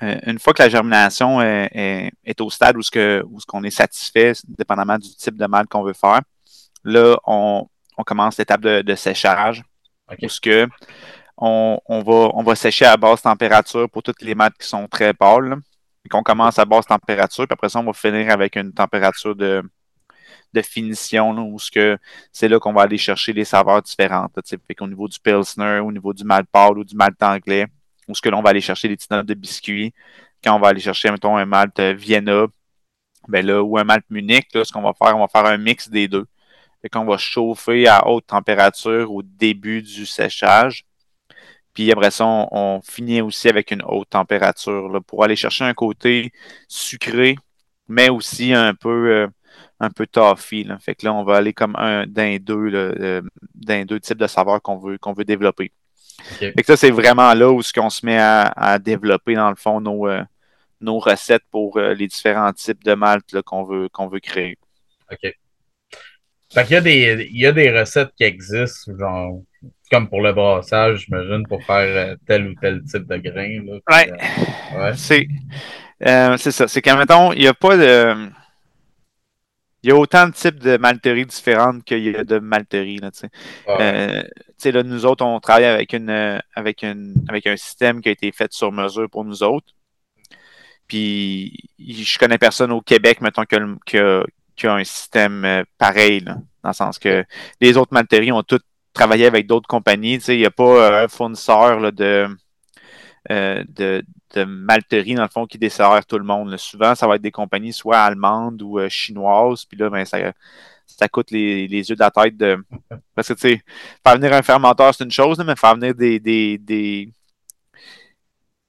S2: Euh, une fois que la germination est, au stade où ce que où ce qu'on est satisfait, dépendamment du type de mal qu'on veut faire, là, on, commence l'étape de, séchage.
S1: Okay.
S2: ce que on, va, on va sécher à basse température pour toutes les maths qui sont très pâles. et qu'on commence à basse température, puis après ça, on va finir avec une température de, de finition, où c'est là qu'on va aller chercher les saveurs différentes. au niveau du Pilsner, au niveau du malt pâle ou du malt anglais, où ce que l'on va aller chercher des petites notes de biscuits. Quand on va aller chercher, mettons, un malt Vienna, ben là, ou un malt Munich, là, ce qu'on va faire, on va faire un mix des deux. Fait qu'on va chauffer à haute température au début du séchage. Puis après ça, on, finit aussi avec une haute température pour aller chercher un côté sucré, mais aussi un peu, euh, un peu toffee. Fait là, on va aller comme un d'un deux, euh, d'un deux types de saveurs qu'on veut développer. Fait que ça, c'est vraiment là où on se met à, développer, dans le fond, nos, euh, nos recettes pour les différents types de malt qu'on veut, qu'on veut créer.
S1: OK. Fait qu'il y a des, il y a des recettes qui existent, genre comme pour le brassage, j'imagine, pour faire euh, tel ou tel type de grain. Là,
S2: ouais. Euh, c'est, euh, c'est ça. C'est qu'en mettons, il n'y a pas de. Il y a autant de types de malteries différentes qu'il y a de malteries. Là, là, nous autres, on travaille avec une avec une avec un système qui a été fait sur mesure pour nous autres. Puis je connais personne au Québec, mettons, qui a, qui a, un système pareil, dans le sens que les autres malteries ont toutes travailler avec d'autres compagnies. Il n'y a pas euh, un fournisseur euh, de, malterie, dans le fond, qui dessert tout le monde. Souvent, ça va être des compagnies soit allemandes ou euh, chinoises. Puis là, ben, ça, ça coûte les, yeux de la tête de. Parce que, tu sais, faire venir un fermenteur, c'est une chose, mais faire venir des, des, des,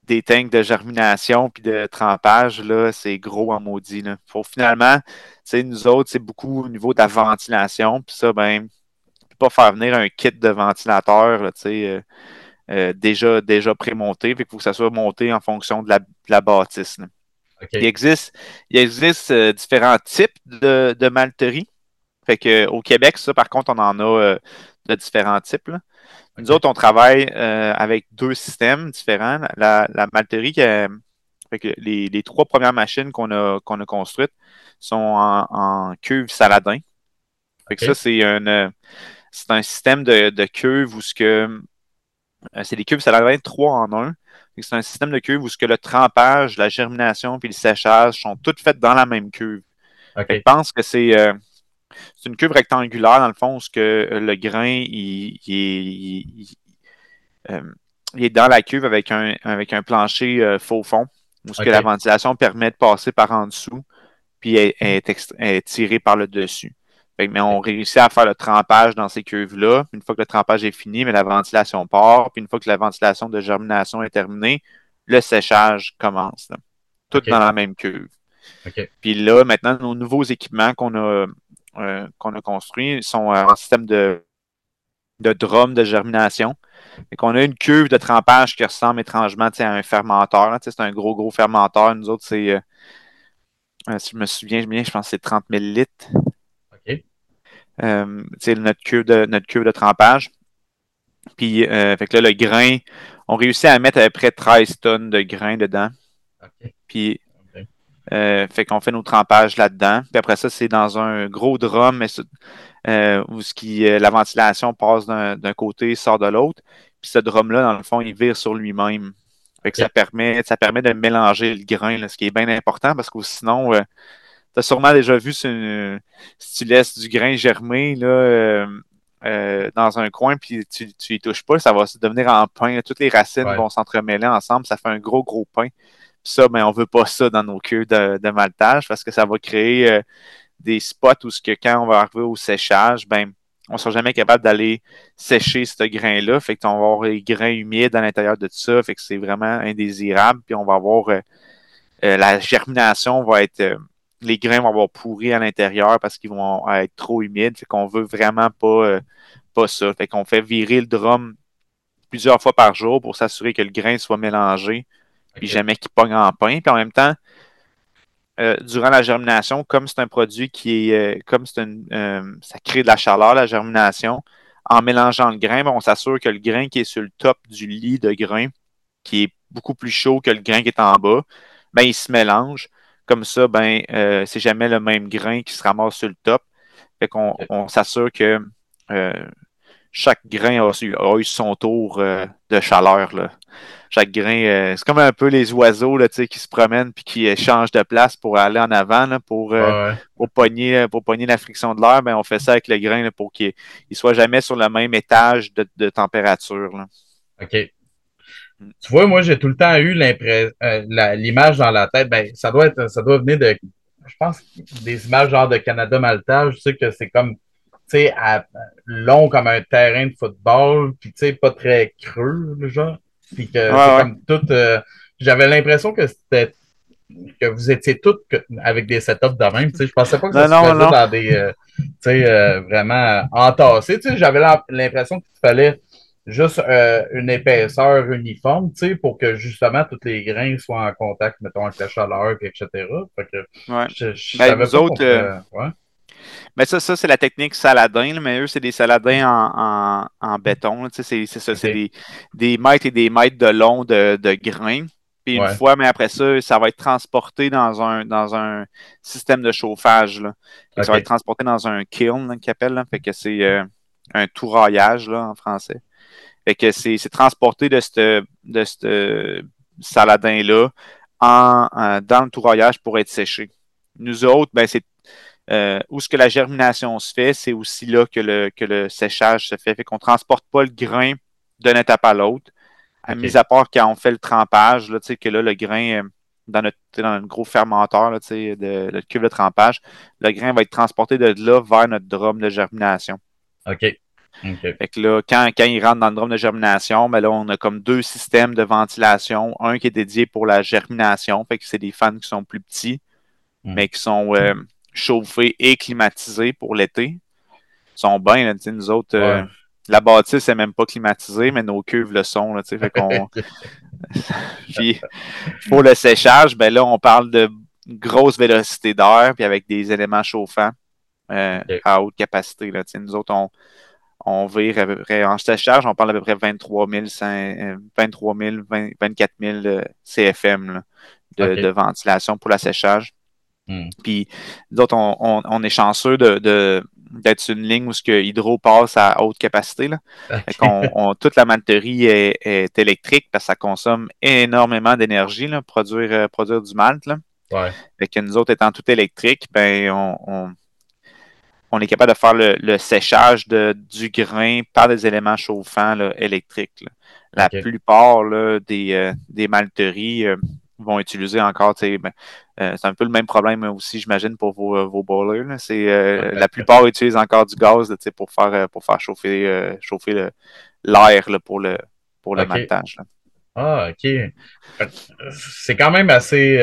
S2: des tanks de germination puis de trempage, là, c'est gros en maudit. Faut finalement, tu nous autres, c'est beaucoup au niveau de la ventilation. Puis ça, ben, pas faire venir un kit de ventilateur euh, euh, déjà, déjà prémonté. Il faut que ça soit monté en fonction de la, bâtisse. Il existe, il existe euh, différents types de, de malterie. Fait que, au Québec, ça, par contre, on en a de différents types. Nous autres, on travaille euh, avec deux systèmes différents. La, la malterie, les, trois premières machines qu'on a, qu'on a construites sont en, cuve saladin. ça, c'est un, c'est un système de, de cuve où ce que c'est des cuves saladin 3 en 1. C'est un système de cuve où ce que le trempage, la germination puis le séchage sont toutes faites dans la même cuve. Je pense que c'est c'est une cuve rectangulaire, dans le fond, où ce que le grain il, euh, est dans la cuve avec un, avec un plancher euh, faux fond, où ce que la ventilation permet de passer par en dessous, puis est, est, tirée par le dessus. Mais on réussit à faire le trempage dans ces cuves-là. Une fois que le trempage est fini, mais la ventilation part. Puis une fois que la ventilation de germination est terminée, le séchage commence. Tout dans la même cuve. Puis là, maintenant, nos nouveaux équipements qu'on a, euh, qu'on a construits sont en système de, de drum de germination. Et qu'on a une cuve de trempage qui ressemble étrangement à un fermenteur. C'est un gros, gros fermenteur. Nous autres, c'est, euh, euh, si je me souviens bien, je pense que c'est 30 000 litres. C'est notre cuve, de, notre cuve de trempage. Puis, fait là, le grain, on réussit à mettre à peu près 13 tonnes de grain dedans. Puis, euh, fait qu'on fait nos trempages là-dedans. Puis après ça, c'est dans un gros drum euh, où ce qui, euh, la ventilation passe d'un côté, sort de l'autre. Puis ce drum-là, dans le fond, il vire sur lui-même. Fait que ça, permet, ça permet de mélanger le grain, ce qui est bien important parce que sinon, as sûrement déjà vu si, tu laisses du grain germer là, dans un coin puis tu, tu y touches pas, ça va devenir en pain. Toutes les racines vont s'entremêler ensemble, ça fait un gros, gros pain ça, mais on ne veut pas ça dans nos queues de, maltage parce que ça va créer euh, des spots où ce que quand on va arriver au séchage, ben, on ne sera jamais capable d'aller sécher ce grain-là. Fait qu'on va avoir les grains humides à l'intérieur de tout ça. Fait que c'est vraiment indésirable. Puis on va avoir euh, euh, la germination va être. Les grains vont avoir pourri à l'intérieur parce qu'ils vont être trop humides. Fait qu'on veut vraiment pas, pas ça. Fait qu'on fait virer le drum plusieurs fois par jour pour s'assurer que le grain soit mélangé puis jamais qu'il pogne en pain. Puis en même temps, euh, durant la germination, comme c'est un produit qui est, euh, comme c'est euh, ça crée de la chaleur, la germination, en mélangeant le grain, ben, on s'assure que le grain qui est sur le top du lit de grain, qui est beaucoup plus chaud que le grain qui est en bas, ben, il se mélange. Comme ça, ben, c'est jamais le même grain qui se ramasse sur le top. Fait qu'on on, s'assure que chaque grain a, a, eu son tour de chaleur. Là chaque grain, euh, c'est comme un peu les oiseaux là, qui se promènent puis qui euh, changent de place pour aller en avant pour, euh, pour, pogner, pour pogner la friction de l'air. Ben, on fait ça avec le grain pour qu'il ne soit jamais sur le même étage de, température.
S1: OK. Tu vois, moi, j'ai tout le temps eu l'image dans la tête. Ben, ça doit être, ça doit venir de, je pense, des images genre de Canada Maltage. Je sais que c'est comme, tu sais, long comme un terrain de football, puis tu sais, pas très creux, genre. Puis que comme tout. Euh, j'avais l'impression que c'était que vous étiez tous avec des setups de même. Je pensais pas que ça se faisait dans des euh, euh, vraiment entassés. J'avais l'impression qu'il fallait juste une épaisseur uniforme pour que justement tous les grains soient en contact, mettons, avec la chaleur, etc. Fait que,
S2: je, je ben, autres, mais ça, ça c'est la technique saladin, mais eux, c'est des saladins en, en, béton. C'est ça, c'est des, des, mètres et des mètres de long de, de grains. Puis une fois, mais après ça, ça va être transporté dans un, dans un système de chauffage. Là. Ça va être transporté dans un kiln qu'ils appellent. Fait que c'est euh, un touraillage là, en français. Fait que c'est transporté de ce de saladin-là en, dans le touraillage pour être séché. Nous autres, ben, c'est euh, où ce que la germination se fait, c'est aussi là que le, que le séchage se fait. Fait qu'on ne transporte pas le grain d'une étape à l'autre. À mis à part quand on fait le trempage, là, que là, le grain, euh, dans notre dans gros fermenteur là, de notre cuve de trempage, le grain va être transporté de là vers notre drum de germination.
S1: OK.
S2: Fait que là, quand, quand il rentre dans le drum de germination, ben là, on a comme deux systèmes de ventilation. Un qui est dédié pour la germination, fait que c'est des fans qui sont plus petits, hmm. mais qui sont euh, chauffés et climatisés pour l'été. Ils sont bien, nous autres. Euh, la bâtisse n'est même pas climatisée, mais nos cuves le sont. Là, fait qu'on... puis, pour le séchage, ben là, on parle de grosse vélocité d'air, puis avec des éléments chauffants euh, à haute capacité. Là, nous autres, on vire à peu près, en séchage, on parle à peu près 23 000, 23 000 24 000 CFM de, ventilation pour l'assèchage. Hmm. Puis, d'autres, on, est chanceux de, d'être sur une ligne où ce que Hydro passe à haute capacité. Là. toute la malterie est, électrique parce que ça consomme énormément d'énergie, produire, euh, produire du malt. Là.
S1: Ouais.
S2: que nous autres, étant tout électrique, ben, on, on, est capable de faire le, séchage de, du grain par des éléments chauffants électriques. La plupart des, euh, des malteries euh, vont utiliser encore, ben, euh, c'est un peu le même problème aussi, j'imagine, pour vos, vos boilers. La plupart utilisent encore du gaz pour faire, pour faire chauffer, chauffer l'air pour le, pour le maltage.
S1: Ah, OK. C'est quand même assez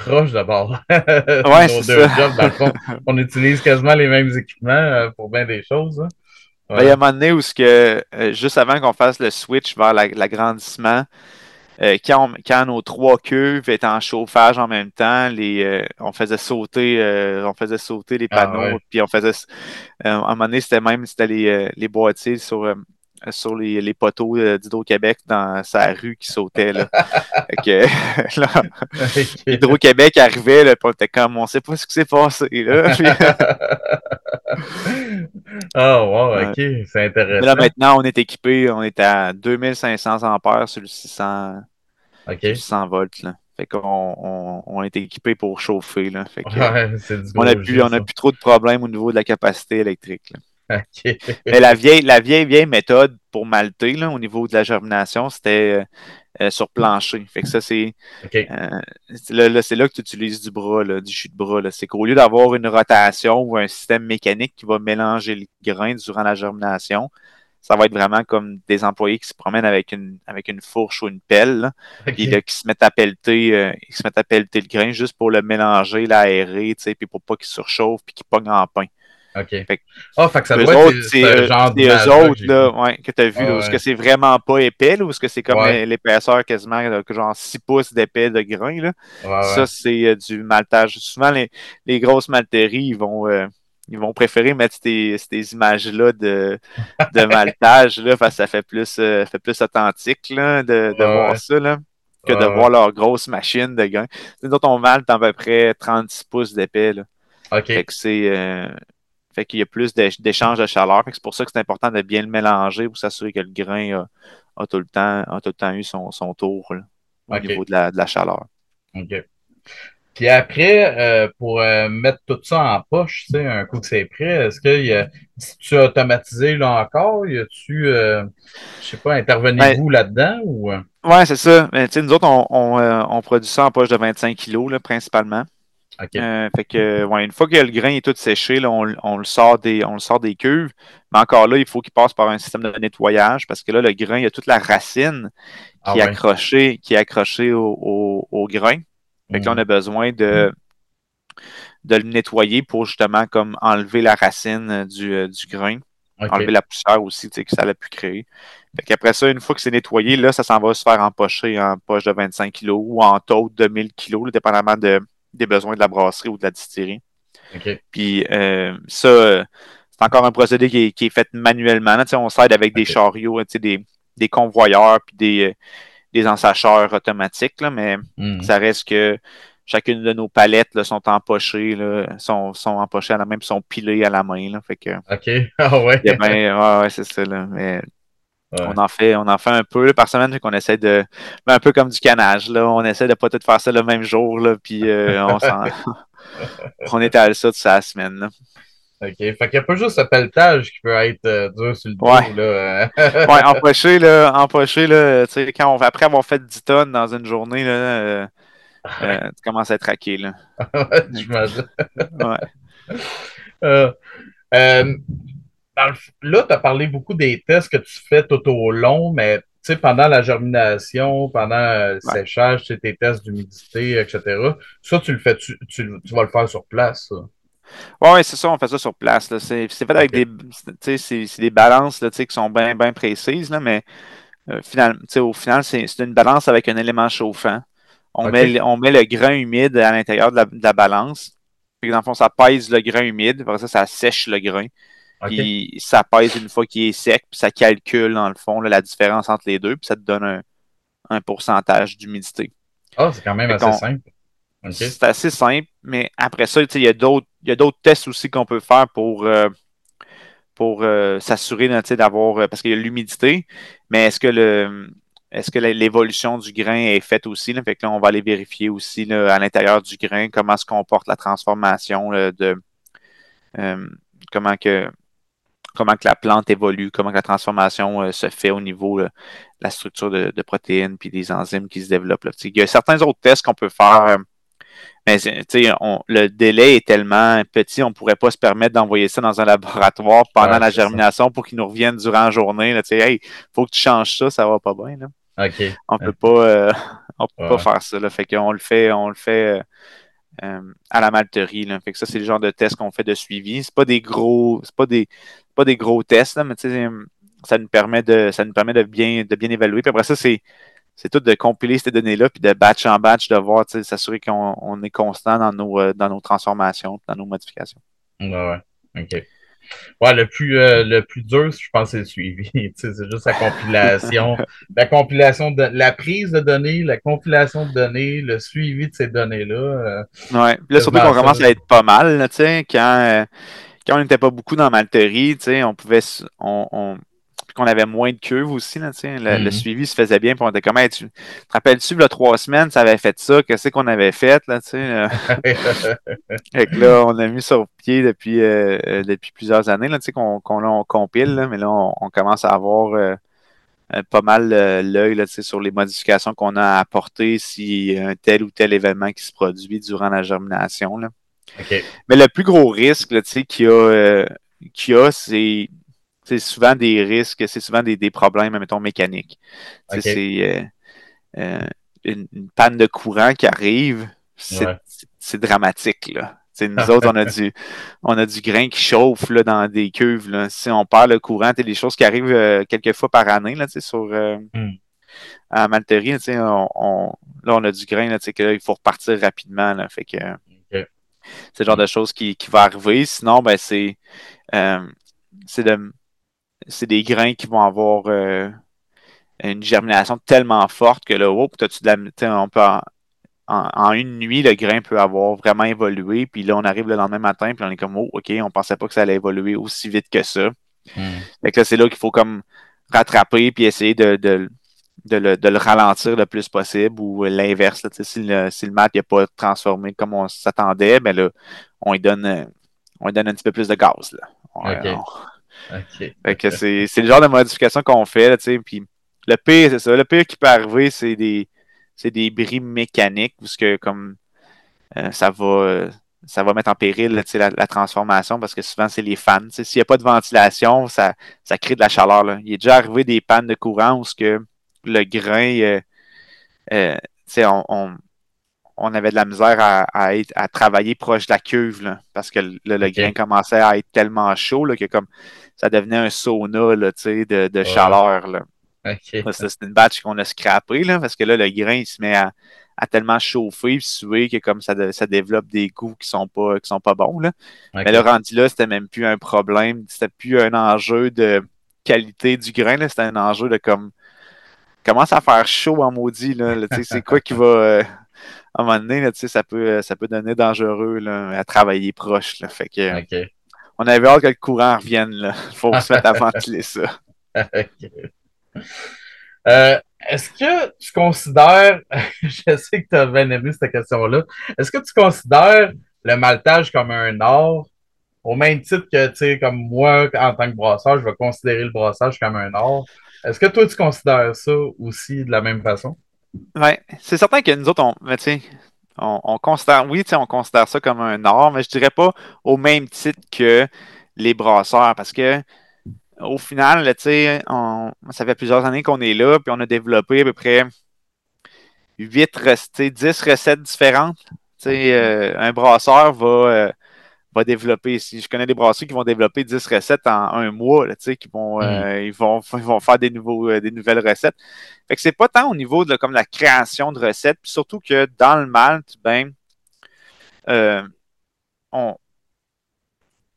S1: proche d'abord.
S2: ouais, c'est ça.
S1: on utilise quasiment les mêmes équipements pour bien des choses. Hein.
S2: Ben, il y a un moment donné où, que, juste avant qu'on fasse le switch vers l'agrandissement, euh, quand, nos trois cuves étaient en chauffage en même temps, les, euh, on faisait sauter, euh, on faisait sauter les ah, panneaux, puis on faisait, à un moment donné, c'était même c'était les, les boîtiers sur sur les, les poteaux d'Hydro-Québec dans sa rue qui sautaient. Là. Hydro-Québec arrivait, là, puis on était comme, on sait pas ce qui s'est passé. Là.
S1: oh, wow, ok, c'est intéressant.
S2: là, maintenant, on est équipé, on est à 2500 ampères sur le 600, 600 volts. Là. Fait qu'on on, est équipé pour chauffer. Là. Fait on n'a plus trop de problèmes au niveau de la capacité électrique. Mais la vieille, la vieille, vieille méthode pour malter là, au niveau de la germination, c'était euh, euh, sur plancher. Fait que ça, c'est euh, là, là que tu utilises du bras, là, du chute de bras. C'est qu'au lieu d'avoir une rotation ou un système mécanique qui va mélanger les grains durant la germination, ça va être vraiment comme des employés qui se promènent avec une, avec une fourche ou une pelle, puis qui se mettent à pelleter, se mettent à pelleter le grain juste pour le mélanger, l'aérer, puis pour pas qu'il surchauffe puis qu'il pogne en pain.
S1: OK. Oh, fait que ça doit être
S2: c'est euh, eux autres là, ouais, que tu as vu. est-ce que c'est vraiment pas épais ou est-ce que c'est comme l'épaisseur quasiment genre 6 pouces d'épais de grain? Là? ça, c'est euh, du maltage. Souvent, les, les grosses malteries, ils vont. Euh, ils vont préférer mettre ces, ces images-là de, de maltage là, parce que ça fait plus, fait plus authentique là, de, de voir ça. Là que de voir leur grosse machine de grain. Nous on malte à peu près 36 pouces d'épais.
S1: OK.
S2: Fait que c'est. Fait qu'il y a plus d'échanges de chaleur. C'est pour ça que c'est important de bien le mélanger pour s'assurer que le grain a, tout, le temps, tout le temps eu son, tour au niveau de la, chaleur.
S1: OK. Puis après, euh, pour euh, mettre tout ça en poche, tu sais, un coup que c'est prêt, est-ce que tu as automatisé là encore? Y a-tu, euh, je sais pas, intervenez-vous ben, là-dedans? Ou...
S2: Oui, c'est ça. Mais, nous autres, on, on, produit ça en poche de 25 kg principalement. Euh, fait que, une fois que le grain est tout séché, on, le sort des, on le sort des cuves. Mais encore là, il faut qu'il passe par un système de nettoyage parce que là, le grain, il y a toute la racine ah qui, est, accrochée, qui est accrochée au, grain. Fait que là, on a mm. besoin de, de le nettoyer pour justement comme enlever la racine du, euh, du grain. Enlever la poussière aussi, que ça a pu créer. Fait qu'après ça, une fois que c'est nettoyé, là, ça s'en va se faire empocher en poche de 25 kg ou en taux de 1000 kg, dépendamment de, des besoins de la brasserie ou de la distillerie. Puis euh, ça, c'est encore un procédé qui est, fait manuellement. on s'aide avec des chariots, des, des convoyeurs, puis des, euh, des ensacheurs automatiques, là, mais hmm. ça reste que chacune de nos palettes sont empochées, là, sont, sont empochées à la main, puis sont pilées à la main. Là, fait que,
S1: OK. Ah ouais.
S2: ouais, c'est ça. Là, mais on, en fait, on en fait un peu par semaine, qu'on essaie de. Ben, un peu comme du canage. Là. On essaie de pas tout faire ça le même jour, là, puis euh, on, on étale ça toute la semaine. Là.
S1: OK. Fait qu'il n'y a pas juste le pelletage qui peut être euh, dur sur le dos.
S2: Ouais.
S1: Là.
S2: ouais, empoché, là, empoché, là, quand on, après avoir fait 10 tonnes dans une journée, là, euh, tu commences à être raqué, là.
S1: J'imagine.
S2: ouais.
S1: Là, tu as parlé beaucoup des tests que tu fais tout au long, mais pendant la germination, pendant euh, le séchage, tes tests d'humidité, etc. Ça, tu le fais, tu, vas le faire sur place.
S2: Oui, c'est ça, on fait ça sur place. C'est fait avec des, des balances là, qui sont bien bien précises, là, mais euh, au final, c'est une balance avec un élément chauffant. On, met, on met le grain humide à l'intérieur de, la, balance. Puis, dans le fond, ça pèse le grain humide. Après ça, ça sèche le grain. Puis ça pèse une fois qu'il est sec, puis ça calcule dans le fond la différence entre les deux, puis ça te donne un, pourcentage d'humidité.
S1: Ah, c'est quand même assez simple.
S2: C'est assez simple, mais après ça, il y a d'autres tests aussi qu'on peut faire pour, euh, pour euh, s'assurer d'avoir. Euh, parce qu'il y a l'humidité, mais est-ce que le est-ce que l'évolution du grain est faite aussi? Là? Fait que là, on va aller vérifier aussi à l'intérieur du grain comment se comporte la transformation de comment que comment que la plante évolue, comment que la transformation se fait au niveau de la structure de, protéines puis des enzymes qui se développent. Il y a certains autres tests qu'on peut faire mais le délai est tellement petit, on ne pourrait pas se permettre d'envoyer ça dans un laboratoire pendant la germination pour qu'il nous revienne durant la journée. Là, hey, faut que tu changes ça, ça va pas bien. Là. On peut pas, euh, peut pas faire ça. Là. Fait qu'on le fait, on le fait euh, euh, à la malterie. Là. Fait que ça, c'est le genre de test qu'on fait de suivi. C'est pas des gros, pas des, pas des gros tests, là, mais ça nous permet de, ça nous permet de bien, de bien évaluer. Puis après ça, c'est c'est tout de compiler ces données-là, puis de batch en batch, de voir, s'assurer qu'on est constant dans nos, euh, dans nos transformations, dans nos modifications.
S1: Ouais, ouais. OK. Ouais, le plus, euh, le plus dur, je pense, c'est le suivi. c'est juste la compilation. la compilation de la prise de données, la compilation de données, le suivi de ces données-là. Euh,
S2: ouais. Là, surtout qu'on commence à être pas mal, tu sais, quand, quand on n'était pas beaucoup dans Malterie, tu sais, on pouvait. on, qu'on avait moins de cuves aussi. Là, le, le, mm-hmm. suivi se faisait bien. Puis on était comme, tu te rappelles-tu, a trois semaines, ça avait fait ça. Qu'est-ce qu'on avait fait? Là, tu sais, là, on a mis sur pied depuis, euh, euh, depuis plusieurs années là, qu'on qu'on compile. Là, mais là, on, commence à avoir euh, pas mal l'œil sur les modifications qu'on a apportées s'il y a un tel ou tel événement qui se produit durant la germination. Là. Mais le plus gros risque qu'il y a, qu'il y a c'est c'est souvent des risques, c'est souvent des, problèmes, mettons, mécaniques. C'est euh, euh, une, panne de courant qui arrive, c'est dramatique. Là. nous autres, on a du on a du grain qui chauffe là, dans des cuves. Là. Si on perd le courant, c'est des choses qui arrivent euh, quelques fois par année là, sur hmm. à Malterie. On, là, on a du grain là, que il faut repartir rapidement. Là, fait que c'est le genre de choses qui, qui va arriver. Sinon, ben c'est c'est de c'est des grains qui vont avoir euh, une germination tellement forte que là, oh, tu de la, on peut en, une nuit, le grain peut avoir vraiment évolué. Puis là, on arrive le lendemain matin, puis on est comme, oh, OK, on pensait pas que ça allait évoluer aussi vite que ça. Hmm. Fait que là, c'est là qu'il faut comme rattraper puis essayer de, de, le, ralentir le plus possible ou l'inverse. Si le, si le mat n'est pas transformé comme on s'attendait, ben là, on lui donne, on donne un petit peu plus de gaz. Là que c'est, le genre de modification qu'on fait, tu sais. Puis le pire, c'est ça. Le pire qui peut arriver, c'est des, c'est des bris mécaniques, parce que comme euh, ça va. ça va mettre en péril la, la, transformation parce que souvent, c'est les fans. S'il n'y a pas de ventilation, ça, ça crée de la chaleur. Là. Il est déjà arrivé des pannes de courant où que le grain, euh, euh, on, on, on avait de la misère à, à, travailler proche de la cuve parce que le, grain commençait à être tellement chaud là, que comme ça devenait un sauna là, de, de chaleur. Là. C'est une batch qu'on a scrappé là, parce que là, le grain il se met à, tellement chauffer et suer que comme ça, ça développe des goûts qui sont pas qui sont pas bons. Là. Mais le rendu là, c'était même plus un problème. C'était plus un enjeu de qualité du grain. C'était un enjeu de comme commence à faire chaud en maudit. Là, c'est quoi qui va. Euh, à un moment donné, là, ça, peut, ça peut donner dangereux là, à travailler proche. Là, fait que, On avait hâte que le courant revienne. Il faut se mettre à ventiler ça.
S1: Euh, est-ce que tu considères, je sais que tu as bien aimé cette question-là, est-ce que tu considères le maltage comme un art? Au même titre que, tu sais, comme moi, en tant que brasseur, je vais considérer le brassage comme un art. Est-ce que toi, tu considères ça aussi de la même façon?
S2: Oui, c'est certain que nous autres, on, on, on, considère, oui, on considère ça comme un art, mais je dirais pas au même titre que les brasseurs, parce que au final, on, ça fait plusieurs années qu'on est là, puis on a développé à peu près 8 10 recettes différentes. Euh, un brasseur va, euh, va développer. Si je connais des brasseries qui vont développer 10 recettes en un mois, là, qui vont, mm. euh, ils vont, ils vont faire des, nouveaux, euh, des nouvelles recettes. Fait que c'est pas tant au niveau de comme la création de recettes, puis surtout que dans le malt, ben, euh, on,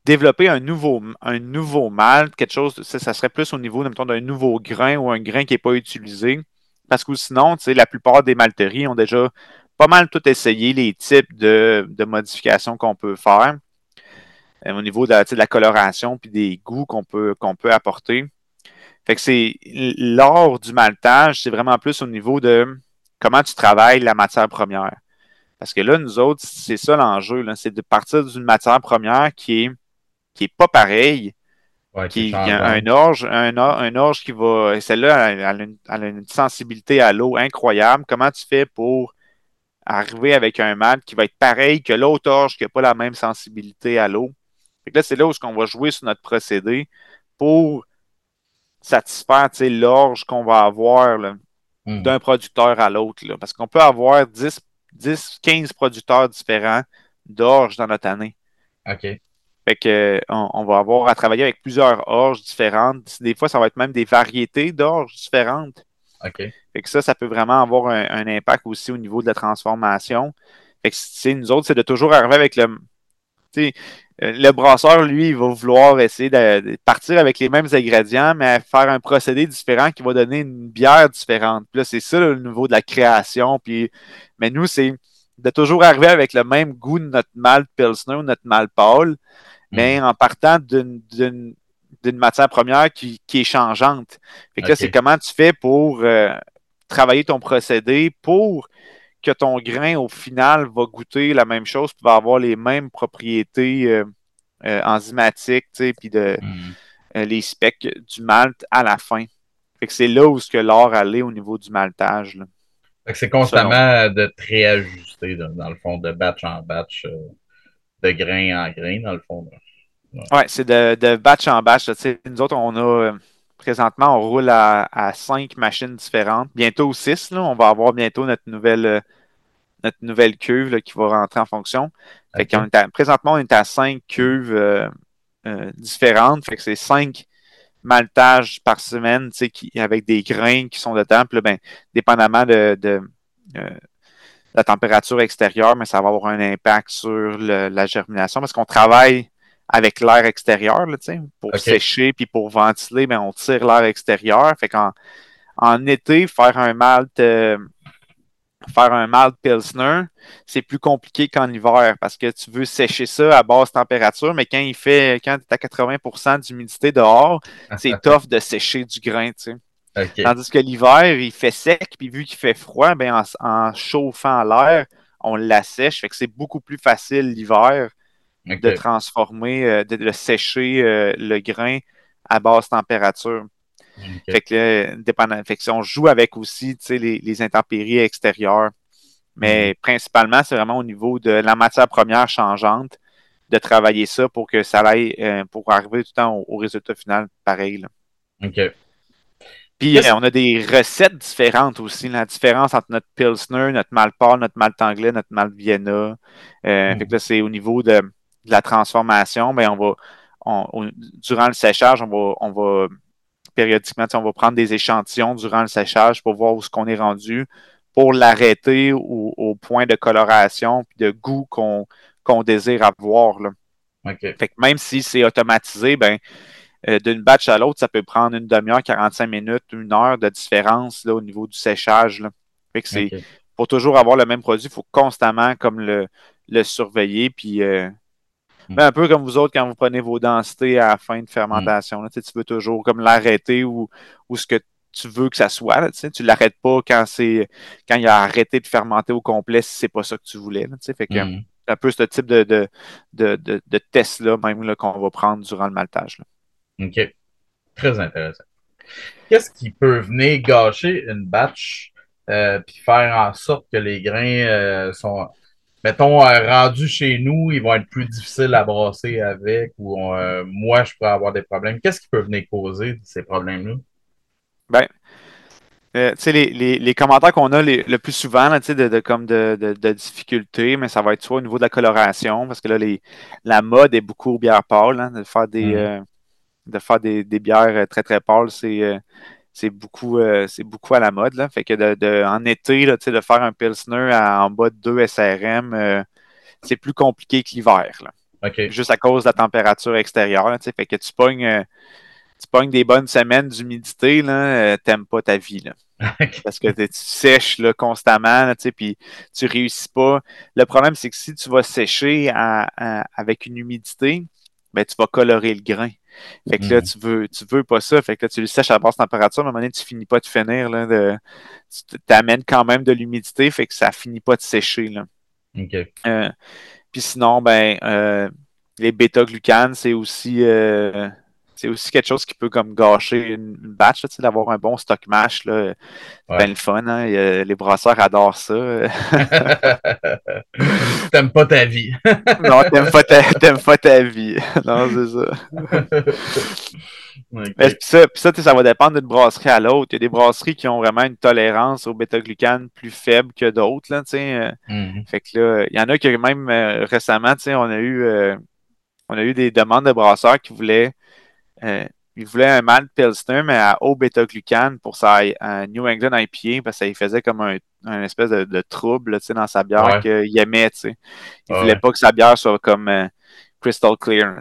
S2: développer un nouveau, un nouveau malt, quelque chose, ça, ça serait plus au niveau d'un nouveau grain ou un grain qui n'est pas utilisé. Parce que sinon, la plupart des malteries ont déjà pas mal tout essayé les types de, modifications qu'on peut faire euh, au niveau de la, de la coloration puis des goûts qu'on peut, qu'on peut apporter. Fait que c'est l'art du maltage, c'est vraiment plus au niveau de comment tu travailles la matière première. Parce que là, nous autres, c'est ça l'enjeu, c'est de partir d'une matière première qui est, qui est pas pareille, qui, a un orge, un, un orge qui va. Celle-là, elle, a une sensibilité à l'eau incroyable. Comment tu fais pour arriver avec un malt qui va être pareil que l'autre orge qui n'a pas la même sensibilité à l'eau? Là, c'est là où on va jouer sur notre procédé pour satisfaire l'orge qu'on va avoir hmm. d'un producteur à l'autre. Parce qu'on peut avoir 10, 10, 15 producteurs différents d'orge dans notre année.
S1: OK.
S2: Fait que, on, va avoir à travailler avec plusieurs orges différentes. Des fois, ça va être même des variétés d'orges différentes.
S1: OK.
S2: Fait que ça, ça peut vraiment avoir un, impact aussi au niveau de la transformation. Fait que, nous autres, c'est de toujours arriver avec le, le brasseur, lui, il va vouloir essayer de, partir avec les mêmes ingrédients, mais faire un procédé différent qui va donner une bière différente. Puis là, c'est ça le niveau de la création. Puis, mais nous, c'est de toujours arriver avec le même goût de notre malt Pilsner ou notre malt pâle, mais mm. en partant d'une matière première qui, est changeante. Fait que là, c'est comment tu fais pour euh, travailler ton procédé pour que ton grain, au final, va goûter la même chose, puis va avoir les mêmes propriétés euh, euh, enzymatiques, puis de, mm. euh, les specs du malt à la fin. Fait que c'est là où ce que l'or allait au niveau du maltage.
S1: c'est constamment de de réajuster, dans le fond, de batch en batch, de grain en grain, dans le fond.
S2: Ouais, c'est de, batch en batch. Nous autres, on a présentement, on roule à, cinq machines différentes. Bientôt six. Là, on va avoir bientôt notre nouvelle, euh, notre nouvelle cuve qui va rentrer en fonction. présentement, on est à cinq cuves euh, euh, différentes. Fait que c'est cinq maltages par semaine qui, avec des grains qui sont dedans. Puis ben, dépendamment de, la température extérieure, mais ça va avoir un impact sur la germination parce qu'on travaille avec l'air extérieur, là, pour sécher puis pour ventiler, mais ben, on tire l'air extérieur. Fait qu'en en été, faire un malt euh, faire un malt pilsner, c'est plus compliqué qu'en hiver parce que tu veux sécher ça à basse température, mais quand il fait quand tu es à 80% d'humidité dehors, c'est tough de sécher du grain, tu sais. Tandis que l'hiver, il fait sec, puis vu qu'il fait froid, ben en, en chauffant l'air, on l'assèche. Fait que c'est beaucoup plus facile l'hiver de transformer, euh, de, sécher euh, le grain à basse température. Fait que, dépendant, fait que si on joue avec aussi les, les intempéries extérieures, mais mhm. principalement, c'est vraiment au niveau de la matière première changeante, de travailler ça pour que ça aille, euh, pour arriver tout le temps au, résultat final pareil.
S1: OK.
S2: Puis on a des recettes différentes aussi. La différence entre notre Pilsner, notre Malport, notre Malt anglais, notre Malt Vienna. Fait que là, c'est au niveau de de la transformation, mais ben, on va, durant le séchage, on va, on va périodiquement, on va prendre des échantillons durant le séchage pour voir où ce qu'on est rendu, pour l'arrêter au, point de coloration et de goût qu'on désire avoir. Là. Fait que même si c'est automatisé, ben, euh, d'une batch à l'autre, ça peut prendre une demi-heure, 45 minutes, une heure de différence là, au niveau du séchage. Là. Fait que c'est pour toujours avoir le même produit, il faut constamment comme le, le surveiller puis euh, Mm. Ben, un peu comme vous autres quand vous prenez vos densités à la fin de fermentation. tu veux toujours comme l'arrêter ou, ou ce que tu veux que ça soit. tu ne l'arrêtes pas quand c'est quand il a arrêté de fermenter au complet si c'est pas ça que tu voulais. fait que mm. un peu ce type de, de, de, de, test-là, même qu'on va prendre durant le maltage.
S1: OK. Très intéressant. Qu'est-ce qui peut venir gâcher une batch euh, puis faire en sorte que les grains euh, sont mettons, euh, rendu chez nous, ils vont être plus difficiles à brasser avec ou euh, moi, je pourrais avoir des problèmes. Qu'est-ce qui peut venir causer ces problèmes-là?
S2: Ben, euh, tu sais, les, commentaires qu'on a le plus souvent, là, de, de, comme de, de, difficultés, mais ça va être soit au niveau de la coloration, parce que là, les, la mode est beaucoup bière pâle, hein, de faire des, mm. de faire des, des, bières très, très pâles, c'est c'est beaucoup, euh, c'est beaucoup à la mode. Là. Fait que de, en été, là, de faire un Pilsner en bas de 2 SRM, euh, c'est plus compliqué que l'hiver. Juste à cause de la température extérieure. fait que tu pognes, euh, tu pognes des bonnes semaines d'humidité, là, t'aimes pas ta vie. Là. Parce que tu sèches là, constamment, puis tu réussis pas. Le problème, c'est que si tu vas sécher avec une humidité, ben, tu vas colorer le grain. Fait que là, mm. tu veux, tu veux pas ça. Fait que là, tu le sèches à basse température, à un moment donné, tu finis pas de finir. Là, de, tu t'amènes quand même de l'humidité, fait que ça finit pas de sécher. Là. Euh, puis sinon, ben, euh, les bêta-glucanes, c'est aussi, euh, c'est aussi quelque chose qui peut comme gâcher une, batch, d'avoir un bon stock. Là. C'est bien le fun. Hein? les brasseurs adorent ça.
S1: t'aimes pas ta vie.
S2: non, t'aimes pas, ta, pas ta vie. non, c'est ça. Puis ça, ça, ça va dépendre d'une brasserie à l'autre. Il y a des brasseries qui ont vraiment une tolérance au bêta-glucane plus faible que d'autres. Là, mm-hmm. Fait que là, il y en a qui même euh, récemment, on a eu euh, on a eu des demandes de brasseurs qui voulaient euh, il voulait un malt Pilsner, mais à haut bêta-glucane pour sa New England IPA, parce qu'il faisait comme un, espèce de, trouble dans sa bière qu'il aimait. Il ne voulait pas que sa bière soit comme euh, crystal clear.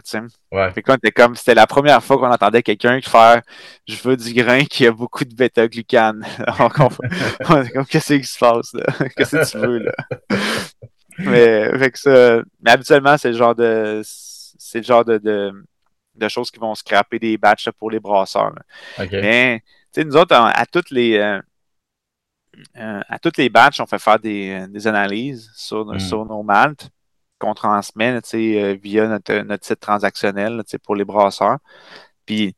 S2: comme, c'était la première fois qu'on entendait quelqu'un faire Je veux du grain qui a beaucoup de bêta-glucane. on, est comme Qu'est-ce qui se passe là? Qu'est-ce que tu veux là? mais, mais habituellement, c'est le genre de. C'est le genre de de choses qui vont scraper des batchs pour les brasseurs. Mais nous autres, à toutes les euh, euh, à toutes les batchs, on fait faire des, des analyses sur, hmm. sur, nos maltes qu'on transmet euh, via notre, notre, site transactionnel pour les brasseurs. Puis